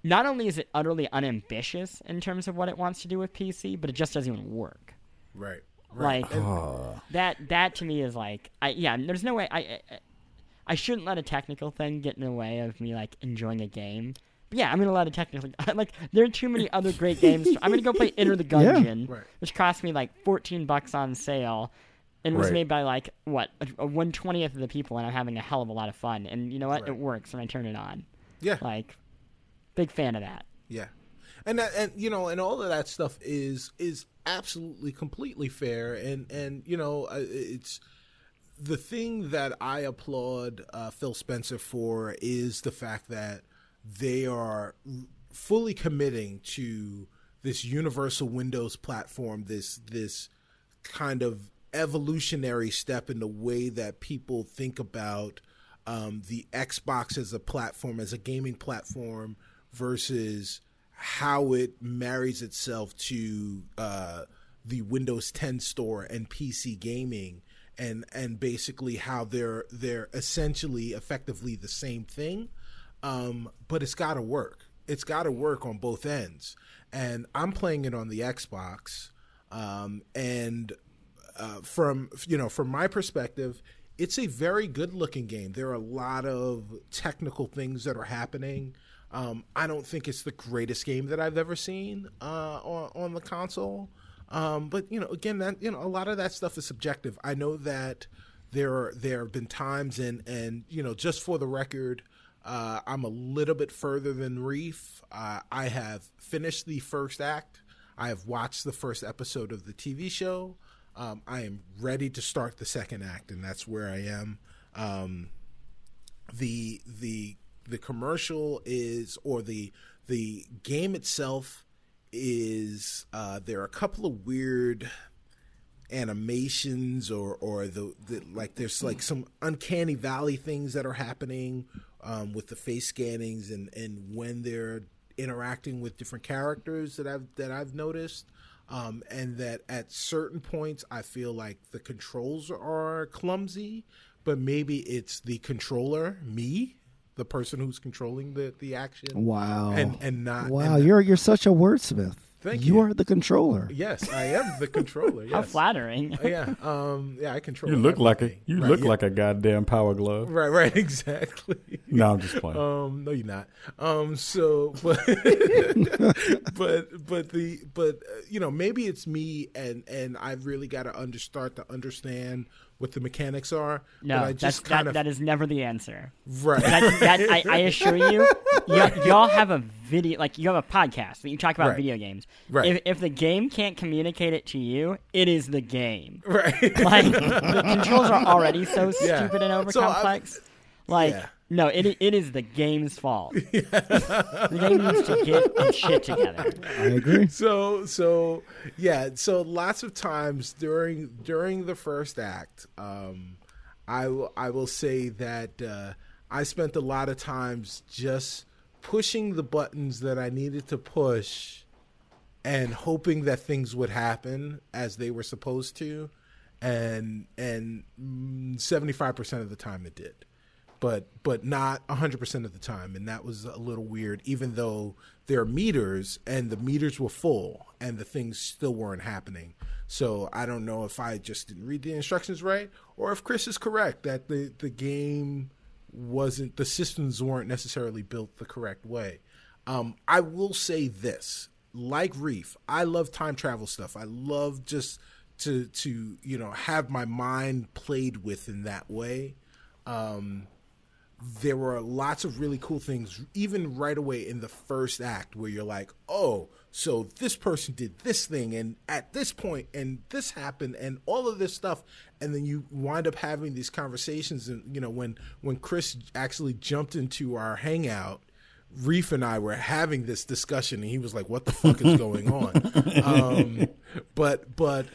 not only is it utterly unambitious in terms of what it wants to do with PC, but it just doesn't even work. Right. Right. Like that that to me is like I yeah, there's no way I, I I shouldn't let a technical thing get in the way of me like enjoying a game. But yeah, I'm gonna let a technical <laughs> like there are too many other great games. I'm gonna go play Enter the <laughs> Gungeon, Right. which cost me like 14 bucks on sale. And was Right. made by like what a, a one twentieth of the people, and I'm having a hell of a lot of fun. And you know what? It works when I turn it on. yeah. Like, big fan of that. Yeah, and that, and you know, and all of that stuff is is absolutely completely fair, and and you know, it's the thing that I applaud uh, Phil Spencer for is the fact that they are fully committing to this universal Windows platform, this this kind of evolutionary step in the way that people think about um, the Xbox as a platform, as a gaming platform, versus how it marries itself to uh, the Windows 10 store and PC gaming, and and basically how they're they're essentially effectively the same thing, um, but it's got to work. It's got to work on both ends, and I'm playing it on the Xbox, um, and uh, from you know from my perspective it's a very good looking game. There are a lot of technical things that are happening um, i don't think it's the greatest game that i've ever seen uh, on, on the console. Um, but you know again that you know a lot of that stuff is subjective. I know that there are there have been times and and you know just for the record uh, i'm a little bit further than reef. Uh, i have finished the first act. I have watched the first episode of the tv show. Um, I am ready to start the second act, and that's where I am. Um, the the the commercial is, or the the game itself is. Uh, there are a couple of weird animations, or or the, the like. There's like some uncanny valley things that are happening um, with the face scannings, and and when they're interacting with different characters that I've that I've noticed um, and that at certain points I feel like the controls are clumsy, but maybe it's the controller, me, the person who's controlling the the action. Wow. And and not wow, and- you're you're such a wordsmith. Thank you. you. are the controller. yes, I am the controller. Yes. How flattering. Yeah, um, yeah, I control. You look like a you Right, look yeah. like a goddamn power glove. right, right, <laughs> exactly. No, I'm just playing. Um, no, you're not. Um, so, <laughs> but, but, but the, but uh, you know, maybe it's me, and and I've really got to under start to understand what the mechanics are. No, but I just that, kind of that is never the answer. right. That, that, I, I assure you, <laughs> y- y'all have a video, like you have a podcast that you talk about Right. video games. Right. If, if the game can't communicate it to you, it is the game. right. Like the controls are already so <laughs> Yeah. stupid and over So, complex. like yeah. No, it it is the game's fault. <laughs> the game needs to get its shit together. I agree. so so yeah so lots of times during during the first act um i will i will say that uh i spent a lot of times just pushing the buttons that i needed to push and hoping that things would happen as they were supposed to and and mm, 75% of the time it did but but not 100% of the time. And that was a little weird even though there are meters and the meters were full and the things still weren't happening. So i don't know if i just didn't read the instructions right or if chris is correct that the the game wasn't the systems weren't necessarily built the correct way. Um, i will say this like reef i love time travel stuff. I love just to to you know have my mind played with in that way. Um, there were lots of really cool things, even right away in the first act, where you're like, oh, so this person did this thing, and at this point, and this happened, and all of this stuff, and then you wind up having these conversations, and you know, when when Chris actually jumped into our hangout. Reef and I were having this discussion, and he was like, "What the fuck is going on?" <laughs> um, but but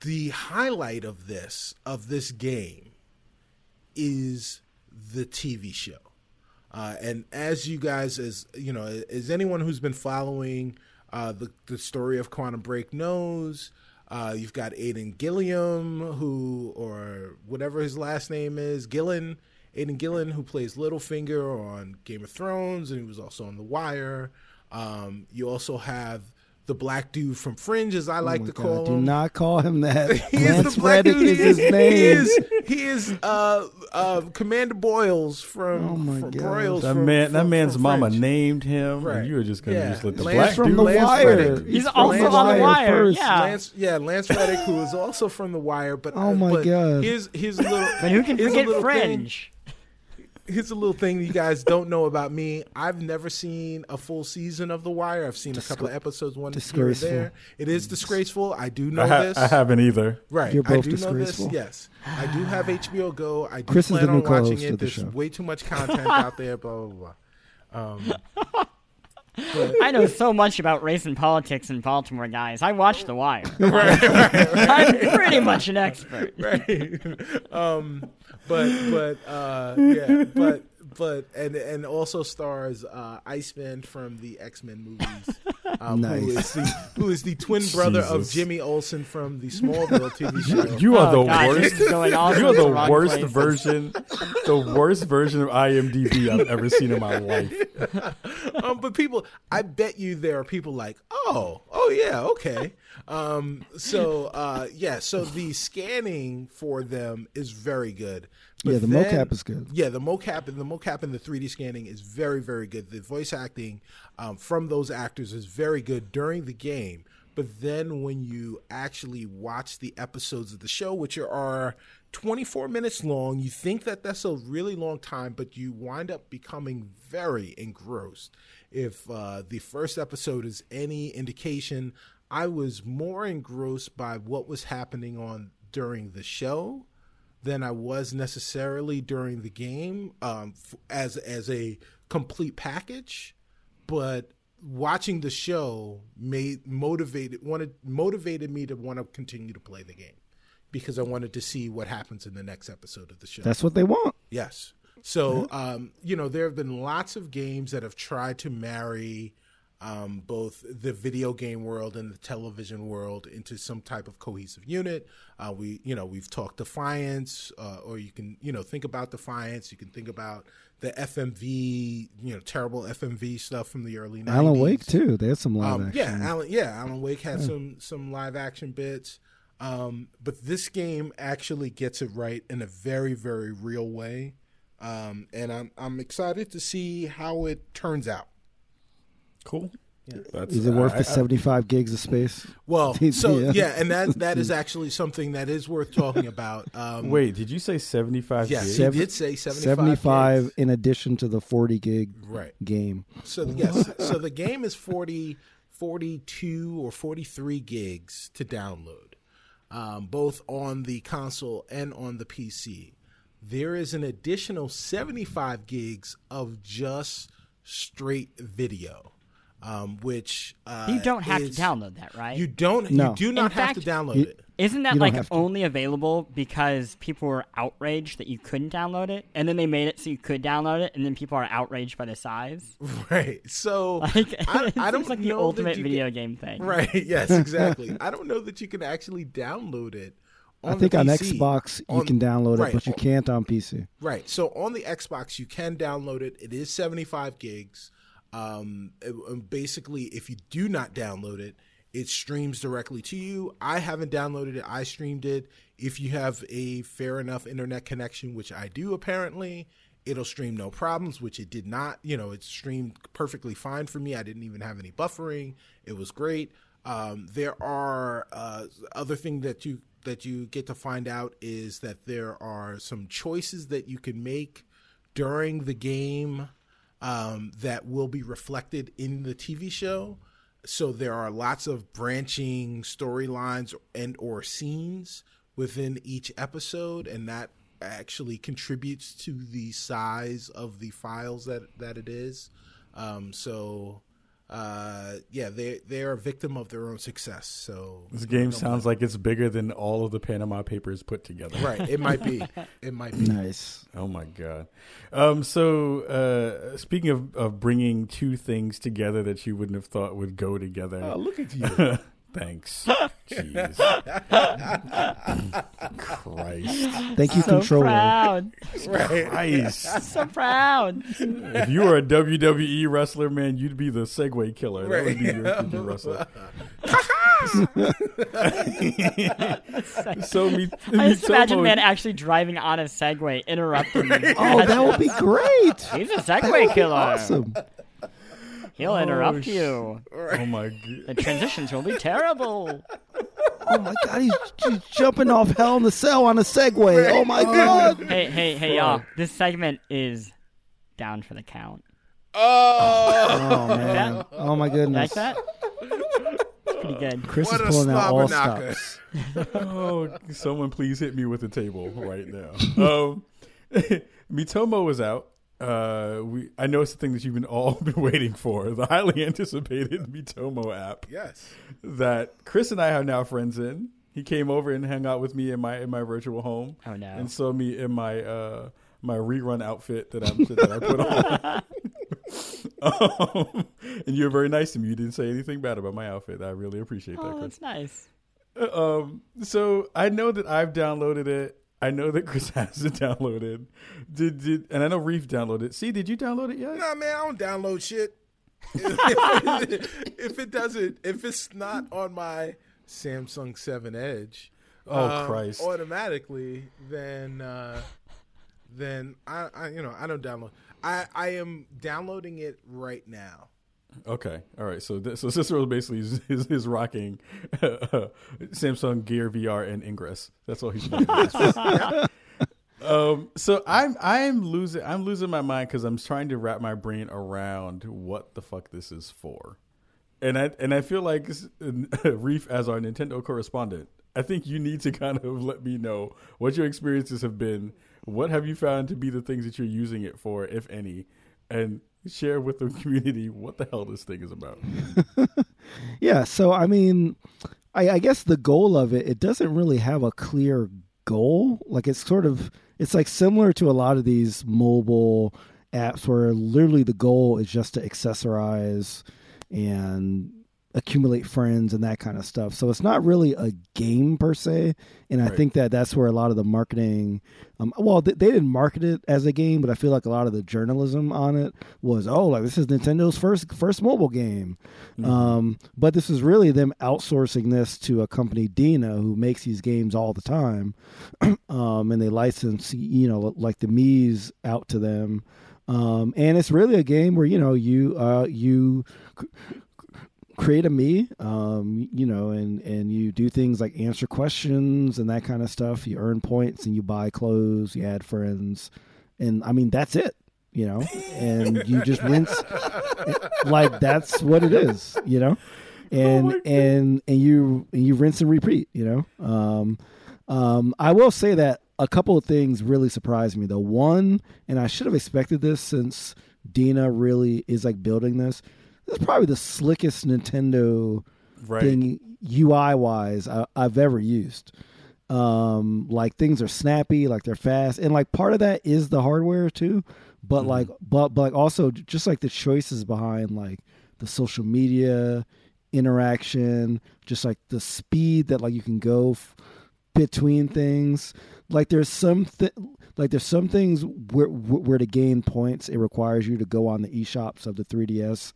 the highlight of this of this game is the TV show. Uh, and as you guys, as you know, as anyone who's been following uh, the the story of Quantum Break knows, uh, you've got Aidan Gilliam, who or whatever his last name is, Gillen. Aidan Gillen, who plays Littlefinger on Game of Thrones, and he was also on The Wire. Um, you also have the black dude from Fringe, as I like Oh my to God, call Do not call him that. <laughs> He is Lance the black Reddick dude. is his name. He is, he is uh, uh, Commander Boyles from, Oh my from God. Broyles That from- man, that man's mama Fringe. named him, Right. and you were just gonna Yeah. just let the Lance black from dude the Lance wire. Reddick. He's from also Lance on the Reddick. wire. first. Yeah. Lance, yeah, Lance Reddick, who is also from The Wire. But Oh my but God. here's here's a little. But who can forget little thing- Fringe? Here's a little thing you guys don't know about me. I've never seen a full season of The Wire. I've seen a couple of episodes, one here and there. It is disgraceful. I do know I, ha- this. I haven't either. Right. You're I both do know this. Yes. I do have HBO Go. I do Chris is plan the new on watching it. the There's show. way too much content out there, blah blah blah. Um, <laughs> I know so much about race and politics in Baltimore, guys. I watch The Wire. <laughs> I'm pretty much an expert. right. um, but but uh, yeah, but but and and also stars uh, Iceman from the X Men movies, um, who, is the, who is the twin <laughs> brother of Jimmy Olsen from the Smallville TV show. You are Oh, the God, worst. this is going all You are sorts the worst places. version, the worst version of IMDb I've ever seen in my life. <laughs> um, but people, I bet you there are people like, oh, oh yeah, okay. Um, so uh, yeah, so the scanning for them is very good. But Yeah, the then- mocap is good. Yeah, the mocap and the mocap and the 3D scanning is very, very good. The voice acting um, from those actors is very good during the game. But then when you actually watch the episodes of the show, which are 24 minutes long, you think that that's a really long time, but you wind up becoming very engrossed. If uh, the first episode is any indication, I was more engrossed by what was happening on during the show than I was necessarily during the game um, f- as as a complete package. But watching the show made motivated wanted motivated me to want to continue to play the game because I wanted to see what happens in the next episode of the show. That's what they want. Yes. So, um, you know, there have been lots of games that have tried to marry um, both the video game world and the television world into some type of cohesive unit. Uh, we, you know, we've talked Defiance, uh, or you can, you know, think about Defiance. You can think about the FMV, you know, terrible FMV stuff from the early 90s. Alan Wake too. They had some live Um, action. yeah, Alan. Yeah, Alan Wake had some some live action bits, um, but this game actually gets it right in a very very real way, um, and I'm I'm excited to see how it turns out. Cool. That's, Is it worth I- the I- seventy-five gigs of space? Well, <laughs> so Yeah. yeah, and that <laughs> that is actually something that is worth talking about. Um, Wait, did you say seventy-five? yes, gigs? he did say 75. Seventy-five gigs. in addition to the forty gig Right. game. So yes, so the game is 40, 42 or 43 gigs to download, um, both on the console and on the PC. There is an additional 75 gigs of just straight video, um, which uh, You don't have is- to download that, right? You don't. No. You do not have fact, to download you- it. Isn't that like only available because people were outraged that you couldn't download it, and then they made it so you could download it, and then people are outraged by the size? <laughs> Right. So Like, <laughs> I, it I don't seems like the know ultimate video can- game thing. Right. <laughs> Yes. Exactly. I don't know that you can actually download it. On I think the on PC. Xbox you can download right, it, but you on- can't on PC. Right. So on the Xbox, you can download it. It is 75 gigs. Um, um, basically, if you do not download it, it streams directly to you. I haven't downloaded it. I streamed it. If you have a fair enough internet connection, which I do apparently, it'll stream no problems, which it did not. You know, it streamed perfectly fine for me. I didn't even have any buffering. It was great. Um, there are uh, other thing that you that you get to find out is that there are some choices that you can make during the game um, that will be reflected in the TV show. So there are lots of branching storylines and or scenes within each episode, and that actually contributes to the size of the files that that it is. Um, so uh, yeah, they they are a victim of their own success. So This game sounds like it's bigger than all of the Panama Papers put together. right. It might be. <laughs> It might be. Nice. Oh my god. Um, so uh, speaking of, of bringing two things together that you wouldn't have thought would go together. Oh, look at you. <laughs> Thanks. <laughs> Jeez. Christ. Thank you, so controller. proud. <laughs> Christ. So proud. if you were a WWE wrestler, man, you'd be the Segway killer. That would be your, your <laughs> new wrestler. so me, I just imagine man actually driving on a Segway, interrupting me. Oh, that would be great. He's a Segway killer. awesome. He'll interrupt you. Oh my god. The transitions will be terrible. <laughs> Oh my god, he's, he's jumping off Hell in the Cell on a Segway. Oh my god. Hey, hey, hey, y'all. This segment is down for the count. Oh, Oh man. <laughs> Oh my goodness. Like that? It's pretty good. Chris What is a pulling out all slobber stops. Oh, someone please hit me with a table right now. Um, <laughs> Miitomo is out. Uh, we I know it's the thing that you've been all <laughs> been waiting for, the highly anticipated Miitomo app yes. that Chris and I are now friends in. He came over and hung out with me in my in my virtual home Oh no. and saw me in my uh my rerun outfit that I'm that I put on. <laughs> <laughs> um, and you were very nice to me. You didn't say anything bad about my outfit. I really appreciate that, Oh, Chris. that's nice. Um, so I know that I've downloaded it. I know that Chris <laughs> has it downloaded. Did did and I know Reef downloaded it. See, did you download it yet? Nah, man, I don't download shit. <laughs> if it doesn't, if it's not on my Samsung Seven Edge, Oh, um, Christ. automatically, then uh, then I, I you know I don't download. I I am downloading it right now. Okay, all right. So th- so Cicero basically is, is, is rocking Samsung Gear VR and Ingress. That's all he's doing. <laughs> um, so I'm I'm losing I'm losing my mind because I'm trying to wrap my brain around what the fuck this is for, and I and I feel like <laughs> Reef as our Nintendo correspondent. I think you need to kind of let me know what your experiences have been. What have you found to be the things that you're using it for, if any, and share with the community what the hell this thing is about. <laughs> Yeah, so I mean, I, I guess the goal of it, it doesn't really have a clear goal. Like it's sort of, it's like similar to a lot of these mobile apps where literally the goal is just to accessorize and accumulate friends and that kind of stuff. So it's not really a game per se, and I Right. think that that's where a lot of the marketing. Um, well, they, they didn't market it as a game, but I feel like a lot of the journalism on it was, oh, like this is Nintendo's first first mobile game. Um, but this is really them outsourcing this to a company, DeNA, who makes these games all the time, <clears throat> um, and they license, you know, like the Mii's out to them. Um, and it's really a game where you know you uh, you create a me um you know and and you do things like answer questions and that kind of stuff. You earn points and you buy clothes you add friends and i mean that's it you know? And you just rinse like that's what it is you know? <laughs> And and and you and you rinse and repeat you know? Um um i will say that a couple of things really surprised me though. One and i should have expected this since DeNA really is like building this this is probably the slickest nintendo Right. thing UI wise I, I've ever used. Um, like things are snappy, like they're fast, and like part of that is the hardware too. But like, but but like also just like the choices behind like the social media interaction, just like the speed that like you can go f- between things. Like there's some th- like there's some things where where to gain points, it requires you to go on the eShops of the 3DS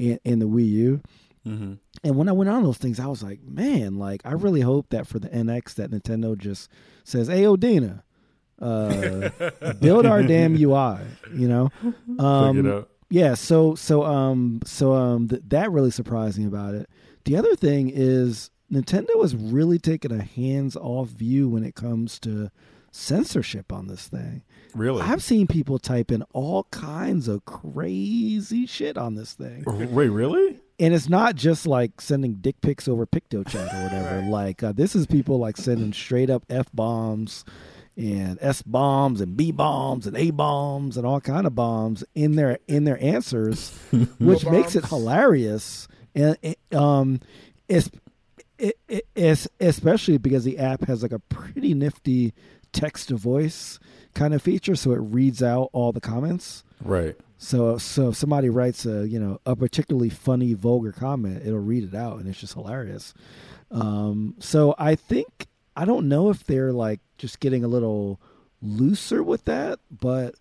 and, and the Wii U. Mm-hmm. And when I went on those things, I was like, man, like I really hope that for the NX that Nintendo just says, "Hey, Odina, uh, <laughs> build our damn UI," you know. <laughs> Um, Check it out. yeah, so so um so um th- that really surprised me about it. The other thing is Nintendo has really taken a hands-off view when it comes to censorship on this thing. Really? I've seen people type in all kinds of crazy shit on this thing Wait, really? and it's not just like sending dick pics over PictoChat or whatever. Like uh, this is people like sending straight up f bombs and S bombs and B bombs and A bombs and all kind of bombs in their in their answers, <laughs> which makes it hilarious. And um, it's it, it, it's especially because the app has like a pretty nifty text to voice kind of feature, so it reads out all the comments. Right. So so if somebody writes a you know a particularly funny vulgar comment, it'll read it out, and it's just hilarious. Um, so I think I don't know if they're like just getting a little looser with that, but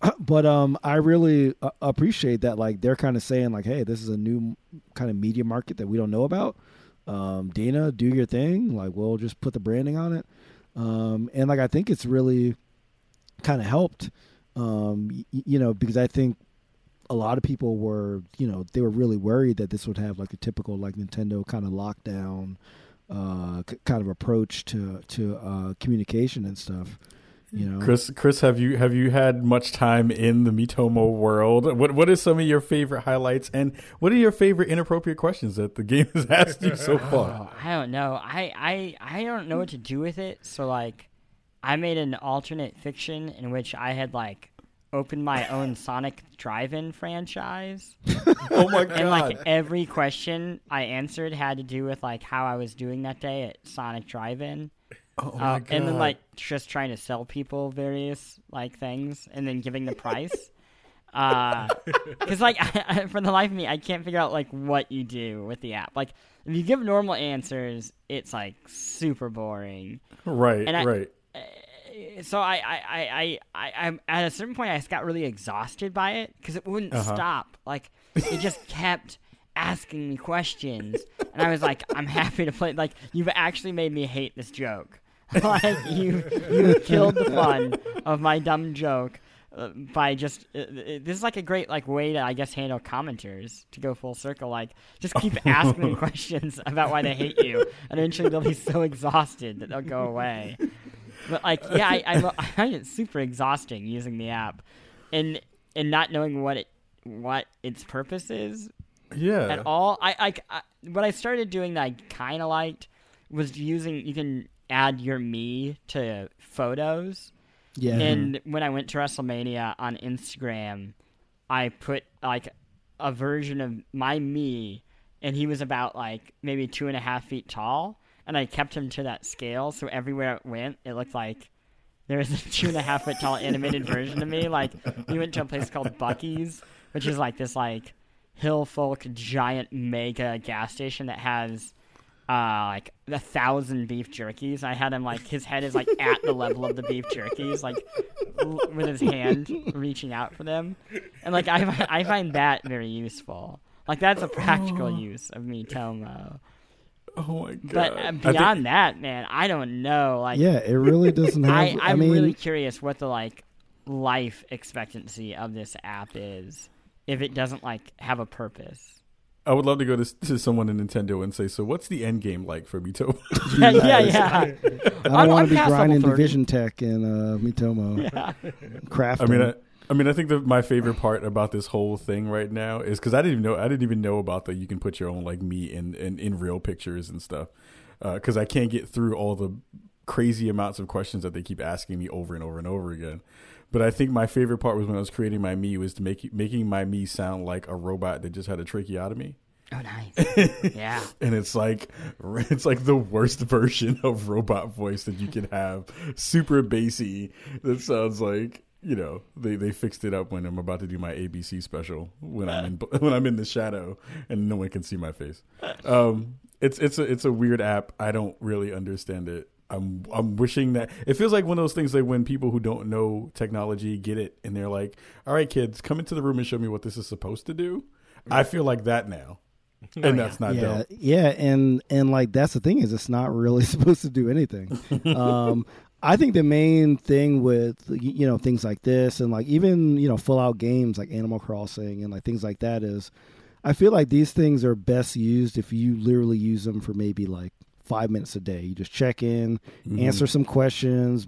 <clears throat> but um, I really uh, appreciate that. Like they're kind of saying like, hey, this is a new kind of media market that we don't know about. Um, DeNA, do your thing. Like we'll just put the branding on it. Um, and like I think it's really kind of helped. Um, y- you know, because I think a lot of people were, you know, they were really worried that this would have like a typical like Nintendo kind of lockdown uh, c- kind of approach to to uh, communication and stuff. You know, Chris, Chris, have you have you had much time in the Miitomo world? What what is some of your favorite highlights, and what are your favorite inappropriate questions that the game has asked you so <laughs> far? Oh, I don't know. I, I I don't know what to do with it. So like, I made an alternate fiction in which I had like opened my own <laughs> Sonic Drive-In franchise, <laughs> Oh my god! and like every question I answered had to do with like how I was doing that day at Sonic Drive-In. Oh my Uh, god! and then like just trying to sell people various like things and then giving the price <laughs> because like <laughs> for the life of me i can't figure out like what you do with the app like if you give normal answers it's like super boring right, I- right. so I, I, I, I, I, I'm at a certain point I just got really exhausted by it because it wouldn't Uh-huh. stop. Like it just <laughs> kept asking me questions, and I was like, I'm happy to play. Like you've actually made me hate this joke. <laughs> like you, you killed the fun of my dumb joke. Uh, by just uh, uh, this is like a great like way to I guess handle commenters to go full circle like just keep <laughs> asking them questions about why they hate you and eventually they'll be so exhausted that they'll go away but like, yeah, I, I, I find it super exhausting using the app, and and not knowing what it what its purpose is Yeah. at all. I, I, I what I started doing that I kind of liked was using you can add your me to photos, yeah, and mm-hmm. when I went to WrestleMania on Instagram, I put like a version of my me, and he was about like maybe two and a half feet tall, and I kept him to that scale, so everywhere it went, it looked like there was a <laughs> two and a half foot tall animated version of me. Like we went to a place called Buc-ee's, which is like this like hill folk giant mega gas station that has uh like a thousand beef jerkies. I had him like his head is like at the level of the beef jerkies, like l- with his hand reaching out for them, and like I I find that very useful. Like that's a practical use of Miitomo. oh my god! But uh, I think- beyond that, man, I don't know. Like yeah, it really doesn't <laughs> have. I, I, I'm mean, really curious what the like life expectancy of this app is if it doesn't like have a purpose. I would love to go to, to someone in Nintendo and say, "So, what's the end game like for Miitomo?" <laughs> <laughs> yeah, yeah, yeah. I don't I'm- want to be grinding Division Tech in uh, Miitomo. <laughs> Yeah. Crafting. I mean, I, I mean, I think that my favorite part about this whole thing right now is because I didn't even know I didn't even know about that you can put your own like me in in, in real pictures and stuff because I can't get through all the crazy amounts of questions that they keep asking me over and over and over again. But I think my favorite part was when I was creating my me was to make making my me sound like a robot that just had a tracheotomy. Oh, nice. <laughs> yeah. and it's like <laughs> it's like the worst version of robot voice that you can have super bassy that sounds like you know they they fixed it up when i'm about to do my abc special when i'm in <laughs> when i'm in the shadow and no one can see my face um it's it's a it's a weird app i don't really understand it I'm I'm wishing that it feels like one of those things like when people who don't know technology get it and they're like, "All right, kids, come into the room and show me what this is supposed to do." I feel like that now, <laughs> and that's not yeah, dope. yeah, and and like that's the thing is it's not really <laughs> supposed to do anything. <laughs> um, I think the main thing with you know things like this and like even you know full out games like Animal Crossing and like things like that is, I feel like these things are best used if you literally use them for maybe like five minutes a day. You just check in, mm-hmm. answer some questions,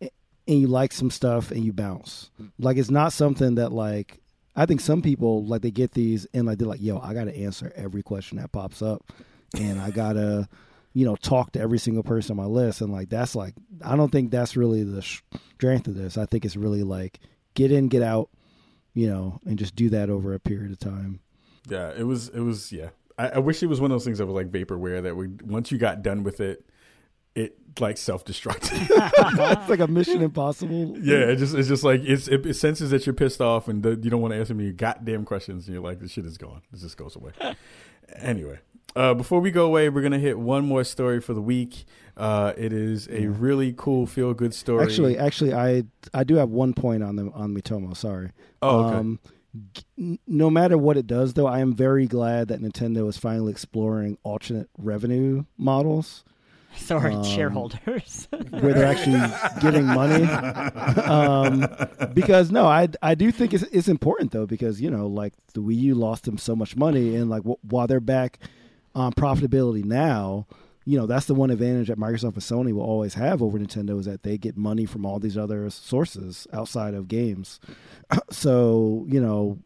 and you like some stuff and you bounce. Like it's not something that like I think some people like they get these and like they're like, yo, I gotta answer every question that pops up, and I gotta you know, talk to every single person on my list. And like, that's like, I don't think that's really the strength of this. I think it's really like get in, get out, you know, and just do that over a period of time. Yeah, it was, it was, yeah. I, I wish it was one of those things that was like vaporware that we, once you got done with it, it like self destructed. <laughs> it's like a Mission Impossible. Yeah, it just it's just like it's it, it senses that you're pissed off and you don't want to answer me goddamn questions. And you're like, this shit is gone. This just goes away. <laughs> anyway, uh, before we go away, we're gonna hit one more story for the week. Uh, it is a really cool feel good story. Actually, actually, I I do have one point on the on Miitomo. Sorry. Oh, okay. Um, no matter what it does, though, I am very glad that Nintendo is finally exploring alternate revenue models. <laughs> So are um, shareholders. <laughs> where they're actually getting money. <laughs> Um, because no I, I do think it's, it's important though because you know like the wii u lost them so much money and like w- while they're back on profitability now you know that's the one advantage that microsoft and sony will always have over nintendo is that they get money from all these other sources outside of games. <clears throat> So you know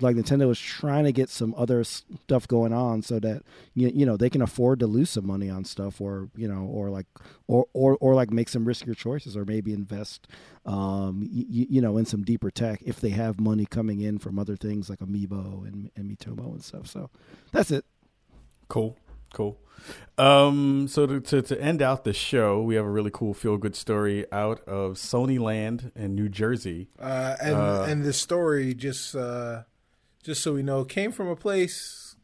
like Nintendo is trying to get some other stuff going on so that you, you know they can afford to lose some money on stuff or you know or like or or, or like make some riskier choices or maybe invest um you, you know in some deeper tech if they have money coming in from other things like Amiibo and, and Miitomo and stuff. So that's it. Cool cool um so to, to, to end out the show we have a really cool feel good story out of Sony Land in New Jersey uh and uh, and the story just uh just so we know, came from a place,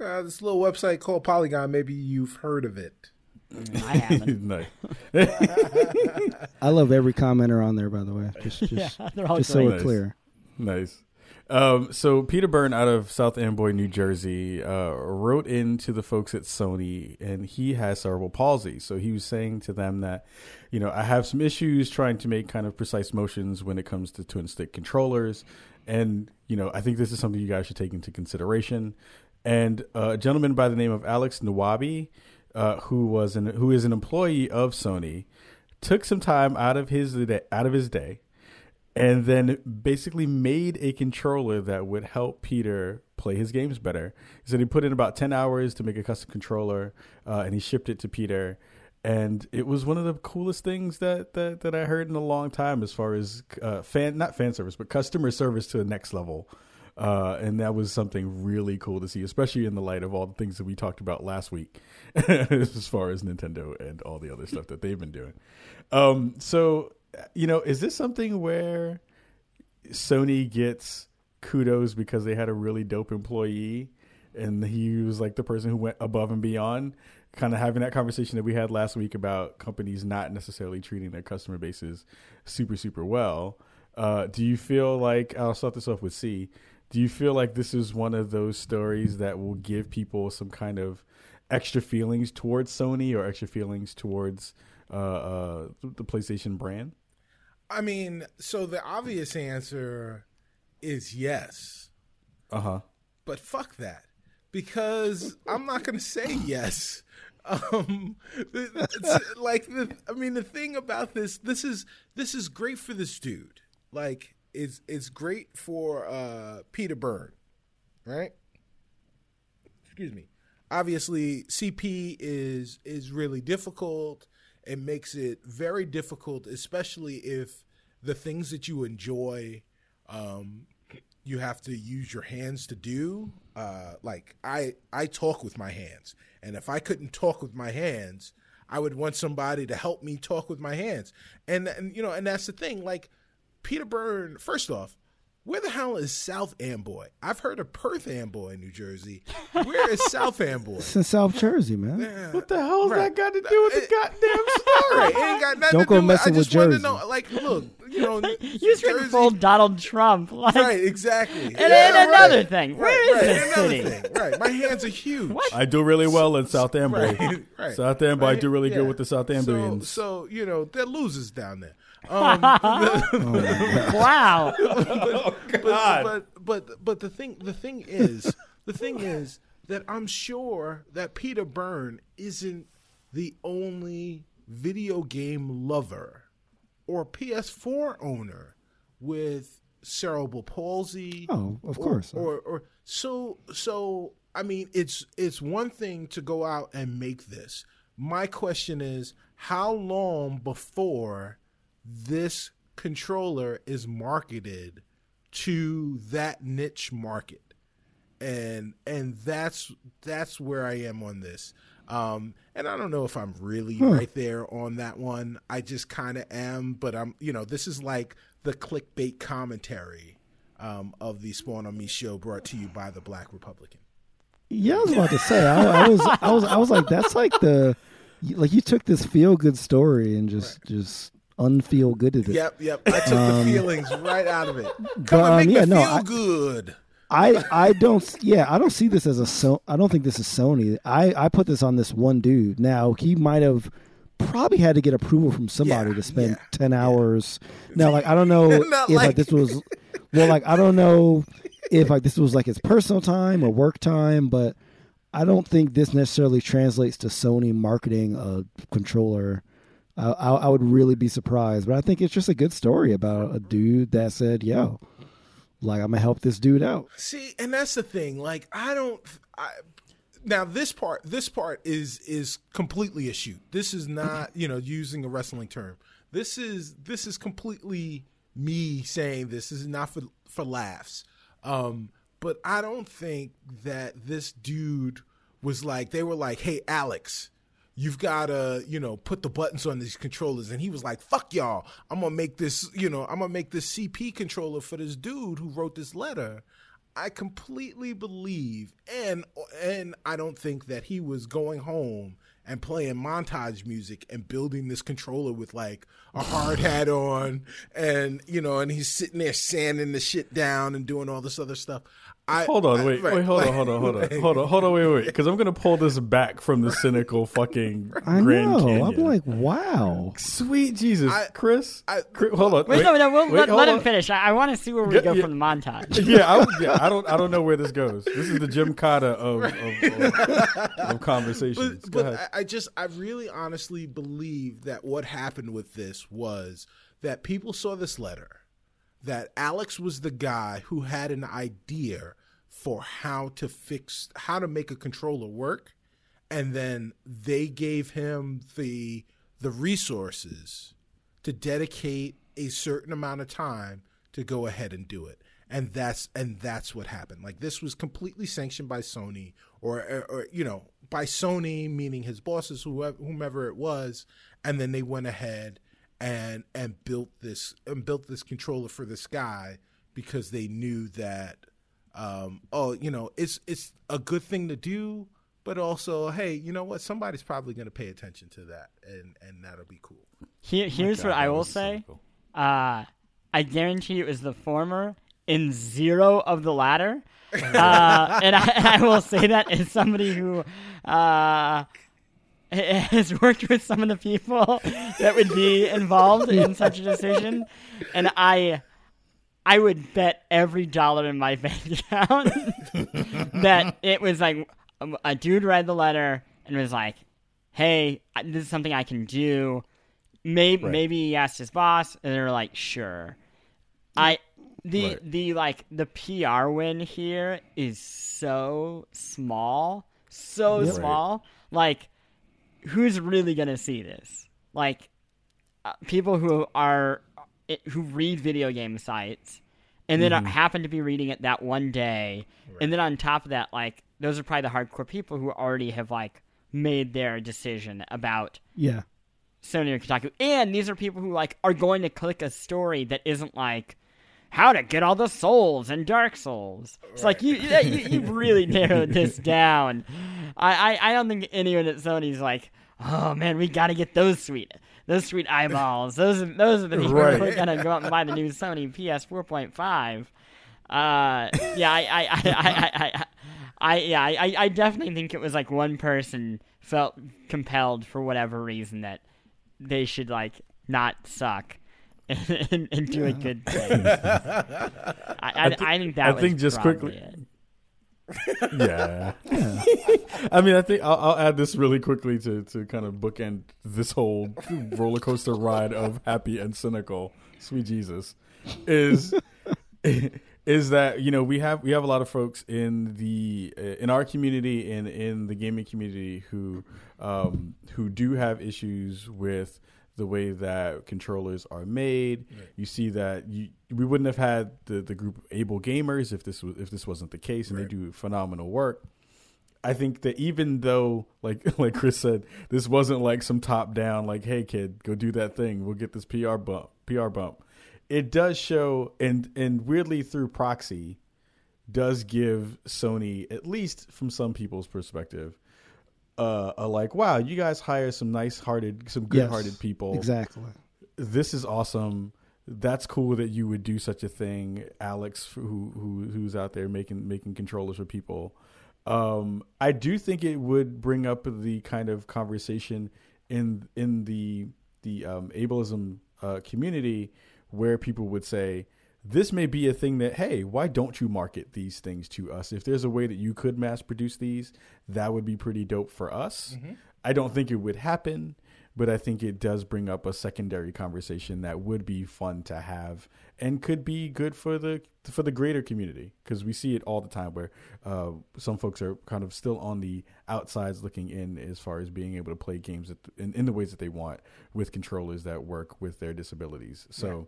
uh, this little website called Polygon. Maybe you've heard of it. I haven't. <laughs> <laughs> I love every commenter on there, by the way. Just, <laughs> just, yeah, just so we're clear. Nice. Um, so Peter Byrne out of South Amboy, New Jersey, uh, wrote in to the folks at Sony, and he has cerebral palsy. So he was saying to them that, you know, I have some issues trying to make kind of precise motions when it comes to twin stick controllers, and you know, I think this is something you guys should take into consideration. And uh, a gentleman by the name of Alex Nawabi, uh, who was an who is an employee of Sony, took some time out of his out of his day, and then basically made a controller that would help Peter play his games better. He said he put in about ten hours to make a custom controller, uh, and he shipped it to Peter and it was one of the coolest things that that, that I heard in a long time as far as uh, fan not fan service but customer service to the next level. Uh, and that was something really cool to see, especially in the light of all the things that we talked about last week, <laughs> as far as Nintendo and all the other stuff that they've been doing. Um, so, you know, is this something where Sony gets kudos because they had a really dope employee and he was like the person who went above and beyond? kind of having that conversation that we had last week about companies not necessarily treating their customer bases super super well. Uh, do you feel like I'll start this off with C? Do you feel like this is one of those stories that will give people some kind of extra feelings towards Sony or extra feelings towards uh, uh, the PlayStation brand? I mean, so the obvious answer is yes. Uh huh. But fuck that because I'm not going to say yes <laughs> um, like the, I mean, the thing about this, this is this is great for this dude. Like, it's it's great for uh, Peter Byrne, right? Excuse me. Obviously, CP is is really difficult. It makes it very difficult, especially if the things that you enjoy um, you have to use your hands to do. Uh, like I, I talk with my hands, and if I couldn't talk with my hands, I would want somebody to help me talk with my hands. And and you know, and that's the thing. Like Peter Byrne, first off, where the hell is South Amboy? I've heard of Perth Amboy, in New Jersey. Where is South Amboy? It's in South Jersey, man. Yeah. What the hell's right. that got to do with the goddamn <laughs> story? It ain't got nothing Don't to go do messing with, with Jersey. Know, like, look, you know, you just full Donald Trump. <laughs> Like, right, exactly. And, yeah, another right. thing, where right, is this another city? Thing. Right, my hands are huge. What? I do really well in South Amboy. Right, <laughs> right. South Amboy, I do really good with the South Amboyans. So, so, you know, they're losers down there. Um, <laughs> <laughs> <laughs> wow. but, oh, but, but, but but the thing the thing is the thing is that I'm sure that Peter Byrne isn't the only video game lover or PS4 owner with cerebral palsy. Oh, of course. Or, or, or so so. I mean, it's it's one thing to go out and make this, my question is how long before this controller is marketed to that niche market. And and that's that's where i am on this. Um and i don't know if i'm really right there on that one. I just kind of am but i'm you know this is like the clickbait commentary um, of the spawn on me show brought to you by the black republican. Yeah, I was about to say. I, I was, I was, I was like, that's like the, like you took this feel good story and just, just unfeel gooded it. Yep, yep. I took the feelings right out of it. <laughs> Come but, um, yeah, me no, feel I- good. I, I don't, yeah, I don't see this as a so. I don't think this is Sony. I, I put this on this one dude. Now he might have probably had to get approval from somebody Yeah, to spend yeah, ten hours. Now, like I don't know <laughs> if like, like- this was, well, like I don't know <laughs> if like this was like his personal time or work time, but I don't think this necessarily translates to Sony marketing a controller. I, I, I would really be surprised, but I think it's just a good story about a dude that said, "Yo, like I'm gonna help this dude out." See, and that's the thing. Like, I don't. I, now this part, this part is is completely a shoot. This is not, you know, using a wrestling term. This is this is completely me saying this. This is not for for laughs. Um, but I don't think that this dude was like they were like, "Hey, Alex." You've got to, you know, put the buttons on these controllers. And he was like, fuck y'all. I'm to make this, you know, I'm to make this CP controller for this dude who wrote this letter. I completely believe, and and I don't think that he was going home and playing montage music and building this controller with like a hard hat on, and you know, and he's sitting there sanding the shit down and doing all this other stuff. I Hold on, I- wait, right, wait, hold like- on, hold on, hold on, like- hold on, hold on, wait, wait, <laughs> because I'm gonna pull this back from the cynical <laughs> fucking I Grand know. Canyon. I'm like, wow. sweet Jesus, I- Chris, I- Chris, hold on, Wait, no, no, we'll wait, let, let him on. finish. I, I want to see where we Yeah, go yeah. from the montage. <laughs> Yeah, I, yeah, I don't, I don't know where this goes. This is the Jim Cotta of of, of, of conversations. but, Go but ahead. I, just I really honestly believe that what happened with this was that people saw this letter that Alex was the guy who had an idea for how to fix how to make a controller work and then they gave him the the resources to dedicate a certain amount of time to go ahead and do it. And that's and that's what happened. Like this was completely sanctioned by sony or or, or, you know by sony meaning his bosses whoever whomever it was and then they went ahead and and built this and built this controller for this guy because they knew that um oh you know it's it's a good thing to do but also hey you know what somebody's probably going to pay attention to that and and that'll be cool Here, here's God, what I will was say. cynical. Uh, I guarantee it was the former in zero of the latter. Uh, and, I, and I will say that as somebody who uh, has worked with some of the people that would be involved in such a decision. And I. I would bet every dollar in my <laughs> bank account that it was like a, a dude read the letter and was like, "Hey, this is something I can do." Maybe Right. maybe he asked his boss, and they're like, "Sure." I the Right. the like the PR win here is so small, so Yep. small. Like, who's really gonna see this? Like, uh, people who are who read video game sites and then Mm-hmm. uh happen to be reading it that one day and then on top of that like those are probably the hardcore people who already have like made their decision about Yeah. Sony or Kotaku and these are people who like are going to click a story that isn't like how to get all the souls in Dark Souls. It's like you, you you've <laughs> really narrowed this down. I, I I don't think anyone at Sony's like, oh man, we got to get those sweet those sweet eyeballs. Those are, those are the people Right. who are gonna go out and buy the new Sony PS 4.5. Uh, yeah, I I I I, I, I, I yeah, I, I definitely think it was like one person felt compelled for whatever reason that they should like not suck and, <laughs> and, and do a good <laughs> thing. I, I, I, think that I was think just quickly- it. <laughs> yeah. I mean, I think I'll, I'll add this really quickly to, to kind of bookend this whole roller coaster ride of happy and cynical. Sweet Jesus, is is that you know we have we have a lot of folks in the uh, in our community and in the gaming community who um, who do have issues with the way that controllers are made. You see that you, we wouldn't have had the, the group Able Gamers if this was if this wasn't the case, and they do phenomenal work. I think that even though, like <laughs> like Chris said, this wasn't like some top down, like, "Hey kid, go do that thing. We'll get this PR bump." PR bump. It does show, and and weirdly through proxy, does give Sony, at least from some people's perspective, uh, a like, "Wow, you guys hire some nice hearted, some good hearted Yes, people. Exactly. This is awesome." That's cool that you would do such a thing, Alex, who who who's out there making making controllers for people. Um, I do think it would bring up the kind of conversation in in the the um, ableism uh, community where people would say this may be a thing that hey why don't you market these things to us? If there's a way that you could mass produce these that would be pretty dope for us. I don't think it would happen but i think it does bring up a secondary conversation that would be fun to have and could be good for the for the greater community. Because we see it all the time where uh, some folks are kind of still on the outsides looking in as far as being able to play games in, in the ways that they want with controllers that work with their disabilities. So yeah.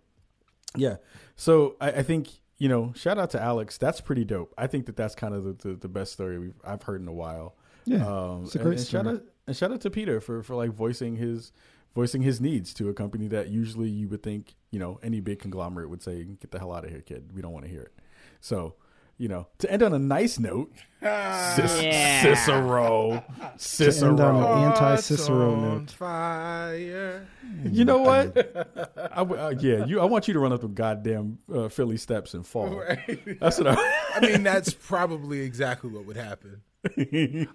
So I, I think you know, shout out to Alex. That's pretty dope. I think that that's kind of the, the, the best story we've I've heard in a while. Yeah, Um, it's a and, great and shout out and shout out to Peter for for like voicing his voicing his needs to a company that usually you would think you know any big conglomerate would say, "Get the hell out of here, kid. We don't want to hear it." So. You know, to end on a nice note, Cis- Yeah. Cicero, <laughs> Cicero. end on an anti-Cicero on note. Fire. You know what? <laughs> I w uh, yeah, you. I want you to run up the goddamn uh, Philly steps and fall. That's what I. <laughs> I mean, that's probably exactly what would happen.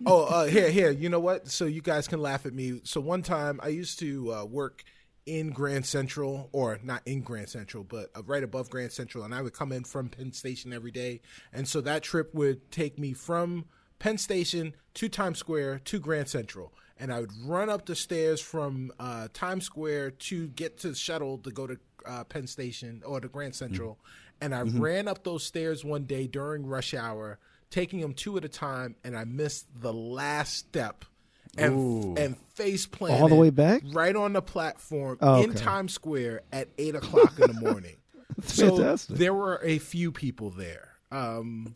oh, uh, here, here. You know what? So you guys can laugh at me. So one time, I used to uh, work in Grand Central, or not in Grand Central, but uh, right above Grand Central, and I would come in from Penn Station every day, and so that trip would take me from Penn Station to Times Square to Grand Central. And I would run up the stairs from uh, Times Square to get to the shuttle to go to uh, Penn Station or to Grand Central. And I ran up those stairs one day during rush hour, taking them two at a time, and I missed the last step. And, and face planted All the way back? right on the platform Oh, in okay. Times Square at eight o'clock in the morning. <laughs> so fantastic. there were a few people there. Um,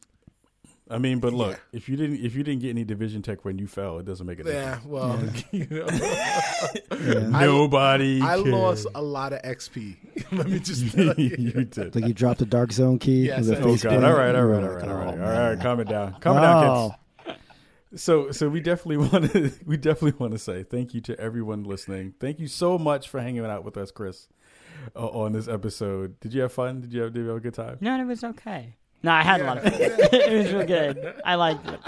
I mean, but look, Yeah. if you didn't if you didn't get any division tech when you fell, it doesn't make a difference. yeah, well, <laughs> you know, Yeah. Nobody. I cared. lost a lot of XP. <laughs> Let me just tell you. you did. Like you dropped the dark zone key. Yes, with the I Oh face God! paint. All right, all You right, were all right, like, all right, oh, all right. Calm it down. Calm it down, Oh, kids. So, so we definitely <laughs> want to we definitely want to say thank you to everyone listening. Thank you so much for hanging out with us, Chris, uh, on this episode. Did you have fun? Did you have, did you have a good time? No, it was okay. No, I had a lot of fun. <laughs> it was real good. I liked it.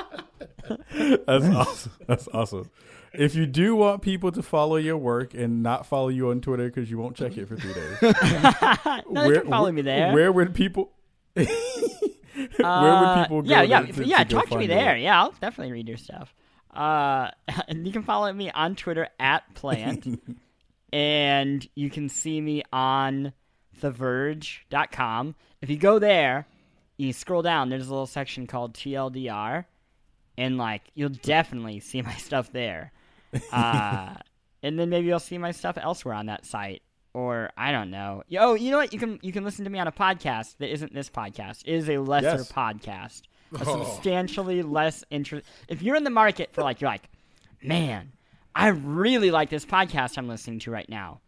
<laughs> That's awesome. That's awesome. If you do want people to follow your work and not follow you on Twitter because you won't check it for three days, No, they can follow me there. Where would people? <laughs> where Uh, would people go? Yeah, yeah, to- yeah. to talk to me there. Yeah, I'll definitely read your stuff. Uh, <laughs> and you can follow me on Twitter at Plante, <laughs> and you can see me on TheVerge.com. If you go there, you scroll down. There's a little section called TLDR, and like you'll definitely see my stuff there. Uh, and then maybe you'll see my stuff elsewhere on that site. Or I don't know. Oh, you know what? You can you can listen to me on a podcast that isn't this podcast. It is a lesser Yes. podcast, a Oh. substantially less interest. If you're in the market for like, you're like, man, I really like this podcast I'm listening to right now,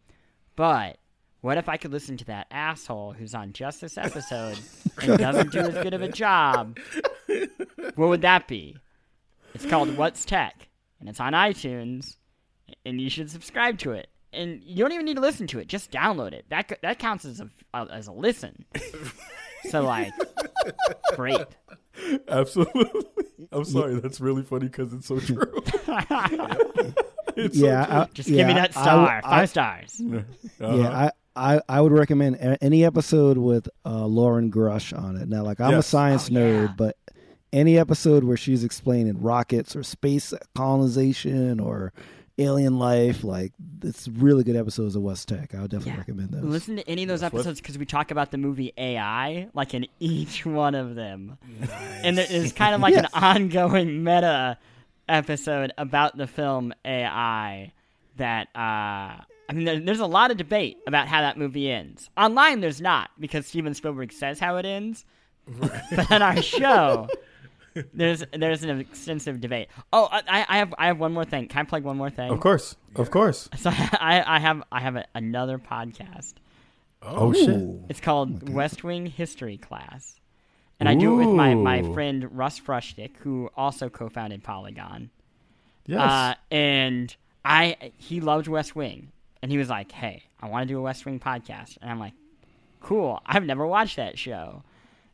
but what if I could listen to that asshole who's on just this episode and doesn't do as good of a job? What would that be? It's called What's Tech, and it's on iTunes, and you should subscribe to it. And you don't even need to listen to it; just download it. That that counts as a as a listen. So like, <laughs> great. Absolutely. I'm sorry. That's really funny because it's so <laughs> true. It's so Yeah, I, Just yeah, give me that star, I- five stars. Uh-huh. Yeah, I, I, I would recommend any episode with uh, Loren Grush on it. Now, like I'm a science Oh, nerd, yeah. but any episode where she's explaining rockets or space colonization or alien life. Like it's really good episodes of What's Tech. I would definitely Yeah. recommend those. Listen to any of those episodes because we talk about the movie AI, like in each <laughs> one of them. And there is kind of like Yes. an ongoing meta episode about the film AI that, uh, I mean, there's a lot of debate about how that movie ends. Online, there's not because Steven Spielberg says how it ends. but on our show, <laughs> <laughs> there's there's an extensive debate. Oh, I, I have I have one more thing. Can I plug one more thing? Of course, of course. So <laughs> I, I have I have a, another podcast. Oh, shit. It's called West Wing History Class. And I do it with my, my friend Russ Frushtick, who also co founded Polygon. Yes. Uh, and I he loved West Wing. And he was like, Hey, I want to do a West Wing podcast. And I'm like, Cool. I've never watched that show.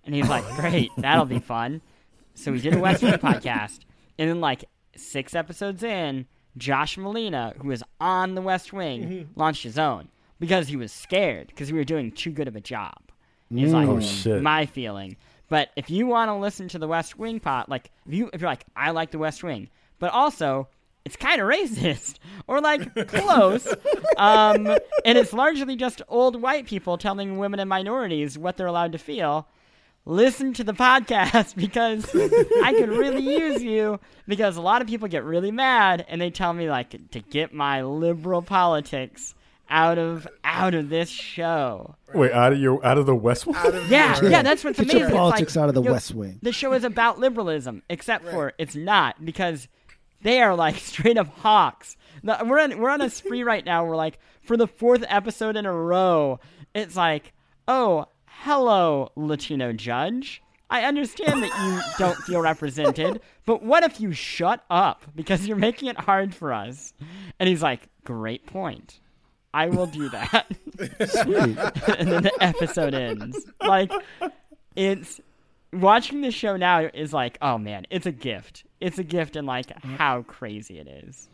And he's like, <laughs> Great, that'll be fun. So we did a West Wing podcast. And then like six episodes in, Josh Malina, who was on the West Wing, launched his own because he was scared because we were doing too good of a job. Is like Oh, shit. my feeling. But if you want to listen to the West Wing pot, like if you if you're like I like the West Wing, but also it's kind of racist <laughs> or like close, um, and it's largely just old white people telling women and minorities what they're allowed to feel. Listen to the podcast <laughs> because I could really use you because a lot of people get really mad and they tell me like to get my liberal politics out of out of this show. Wait, out of your out of the West Wing? Yeah, yeah, that's what's Get amazing. your politics like, out of the you know, West Wing. The show is about liberalism, except for it's not because they are like <laughs> straight up hawks. We're on we're on a spree right now. We're like for the fourth episode in a row. It's like, oh, hello, Latino judge. I understand that you don't feel represented, but what if you shut up because you're making it hard for us? And he's like, great point. I will do that. <laughs> and then the episode ends. Like, it's watching this show now is like, oh man, it's a gift. It's a gift in like how crazy it is.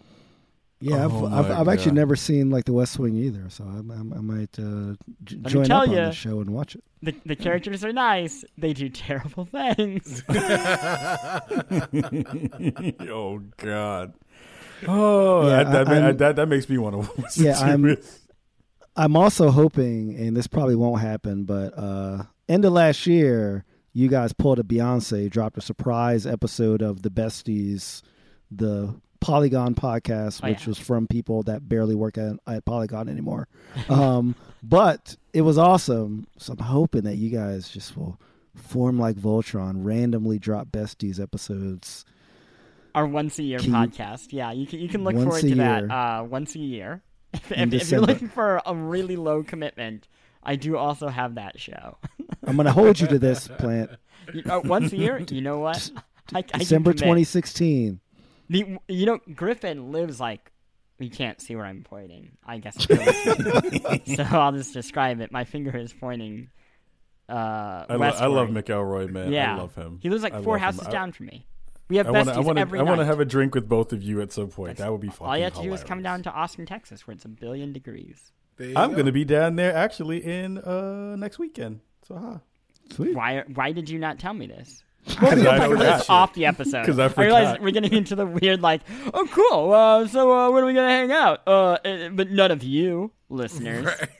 Yeah, Oh I've, I've, I've actually never seen like the West Wing either, so I, I, I might uh, j- join tell up on the show and watch it. The the characters are nice. They do terrible things. <laughs> <laughs> oh God. Oh, Yeah, that, that, I- ma- I'm- that that makes me want to. Listen Yeah, I'm- it. I'm also hoping, and this probably won't happen, but uh, end of last year, you guys pulled a Beyonce, dropped a surprise episode of the Besties, the Polygon podcast, Oh, which yeah. was from people that barely work at, at Polygon anymore. um, <laughs> but it was awesome. So I'm hoping that you guys just will form like Voltron, randomly drop Besties episodes. Our once a year Can you- podcast. Yeah, you can you can look forward to that uh, once a year. <laughs> If, if, if you're looking for a really low commitment, I do also have that show. <laughs> I'm going to hold you to this, Plante. You- uh, once a year, you know what? I, I December commit. 2016. The, you know, Griffin lives like. You can't see where I'm pointing. I guess. if you're listening. so I'll just describe it. My finger is pointing. Uh, I, lo- I westward. love McElroy, man. Yeah, I love him. He lives like I four love him. houses I- down from me. We have I besties want to. I want to. every I want to have a drink with both of you at some point. That would be fun. All you have to do is come down to Austin, Texas, where it's a billion degrees. I'm go. going to be down there actually in uh next weekend. So, huh. Sweet. Why? Why did you not tell me this? Because <laughs> We'll I talk about forgot. this off the episode. 'Cause I realize we're getting into the weird, like, oh, cool. Uh, so uh, when are we gonna hang out? Uh, uh, but none of you listeners. <laughs>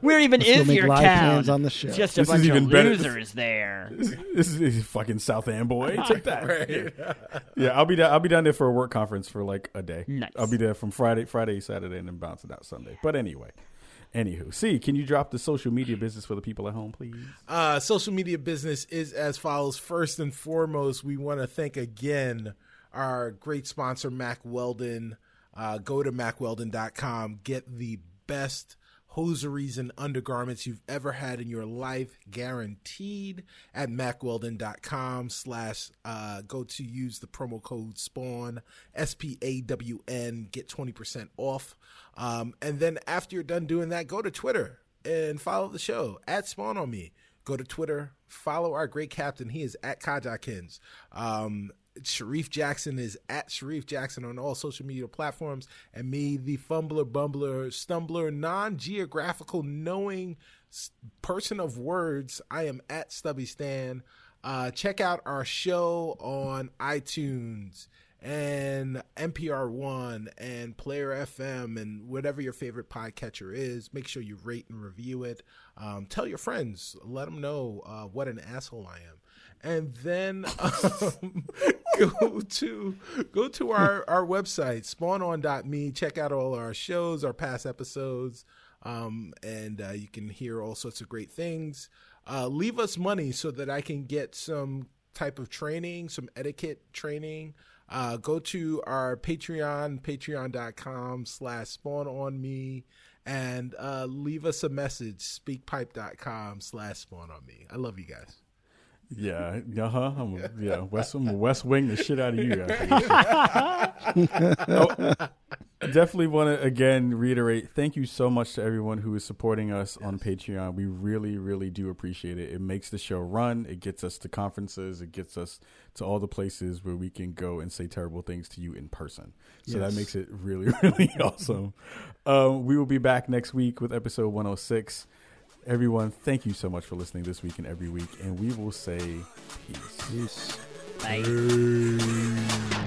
Where even Let's is your live town? on the show. It's just a This is bunch even of better. losers there. This is this is fucking South Amboy. <laughs> Take that. Yeah, I'll be down. I'll be down there for a work conference for like a day. Nice. I'll be there from Friday, Friday, Saturday, and then bouncing out Sunday. But anyway, anywho, see, can you drop the social media business for the people at home, please? Uh, social media business is as follows. First and foremost, we want to thank again our great sponsor, Mack Weldon. Uh, go to mackweldon.com. Get the best hosieries and undergarments you've ever had in your life, guaranteed at mackweldon.com slash uh, go to use the promo code spawn s-p-a-w-n get 20% off. Um, and then after you're done doing that go to twitter and follow the show at spawn on me. Go to twitter follow our great captain. He is at kajakins. Um, Shareef Jackson is at Shareef Jackson on all social media platforms, and me, the fumbler, bumbler, stumbler, non geographical knowing person of words, I am at Stubby Stan. Uh, check out our show on iTunes and NPR One and Player FM and whatever your favorite podcatcher is. Make sure you rate and review it. Um, tell your friends, let them know uh, what an asshole I am and then um, <laughs> go to go to our our website spawnon.me check out all our shows our past episodes um, and uh, you can hear all sorts of great things. Uh, leave us money so that i can get some type of training some etiquette training. Uh, go to our patreon patreon.com slash spawn on me and uh, leave us a message speakpipe.com slash spawn on me. I love you guys Yeah, uh huh. I'm a, <laughs> yeah, West, I'm a West Wing the shit out of you guys. <laughs> oh, definitely want to again reiterate. Thank you so much to everyone who is supporting us on Patreon. We really, really do appreciate it. It makes the show run. It gets us to conferences. It gets us to all the places where we can go and say terrible things to you in person. So that makes it really, <laughs> really awesome. Um, we will be back next week with episode 106. Everyone, thank you so much for listening this week and every week, and we will say peace. Peace. Bye.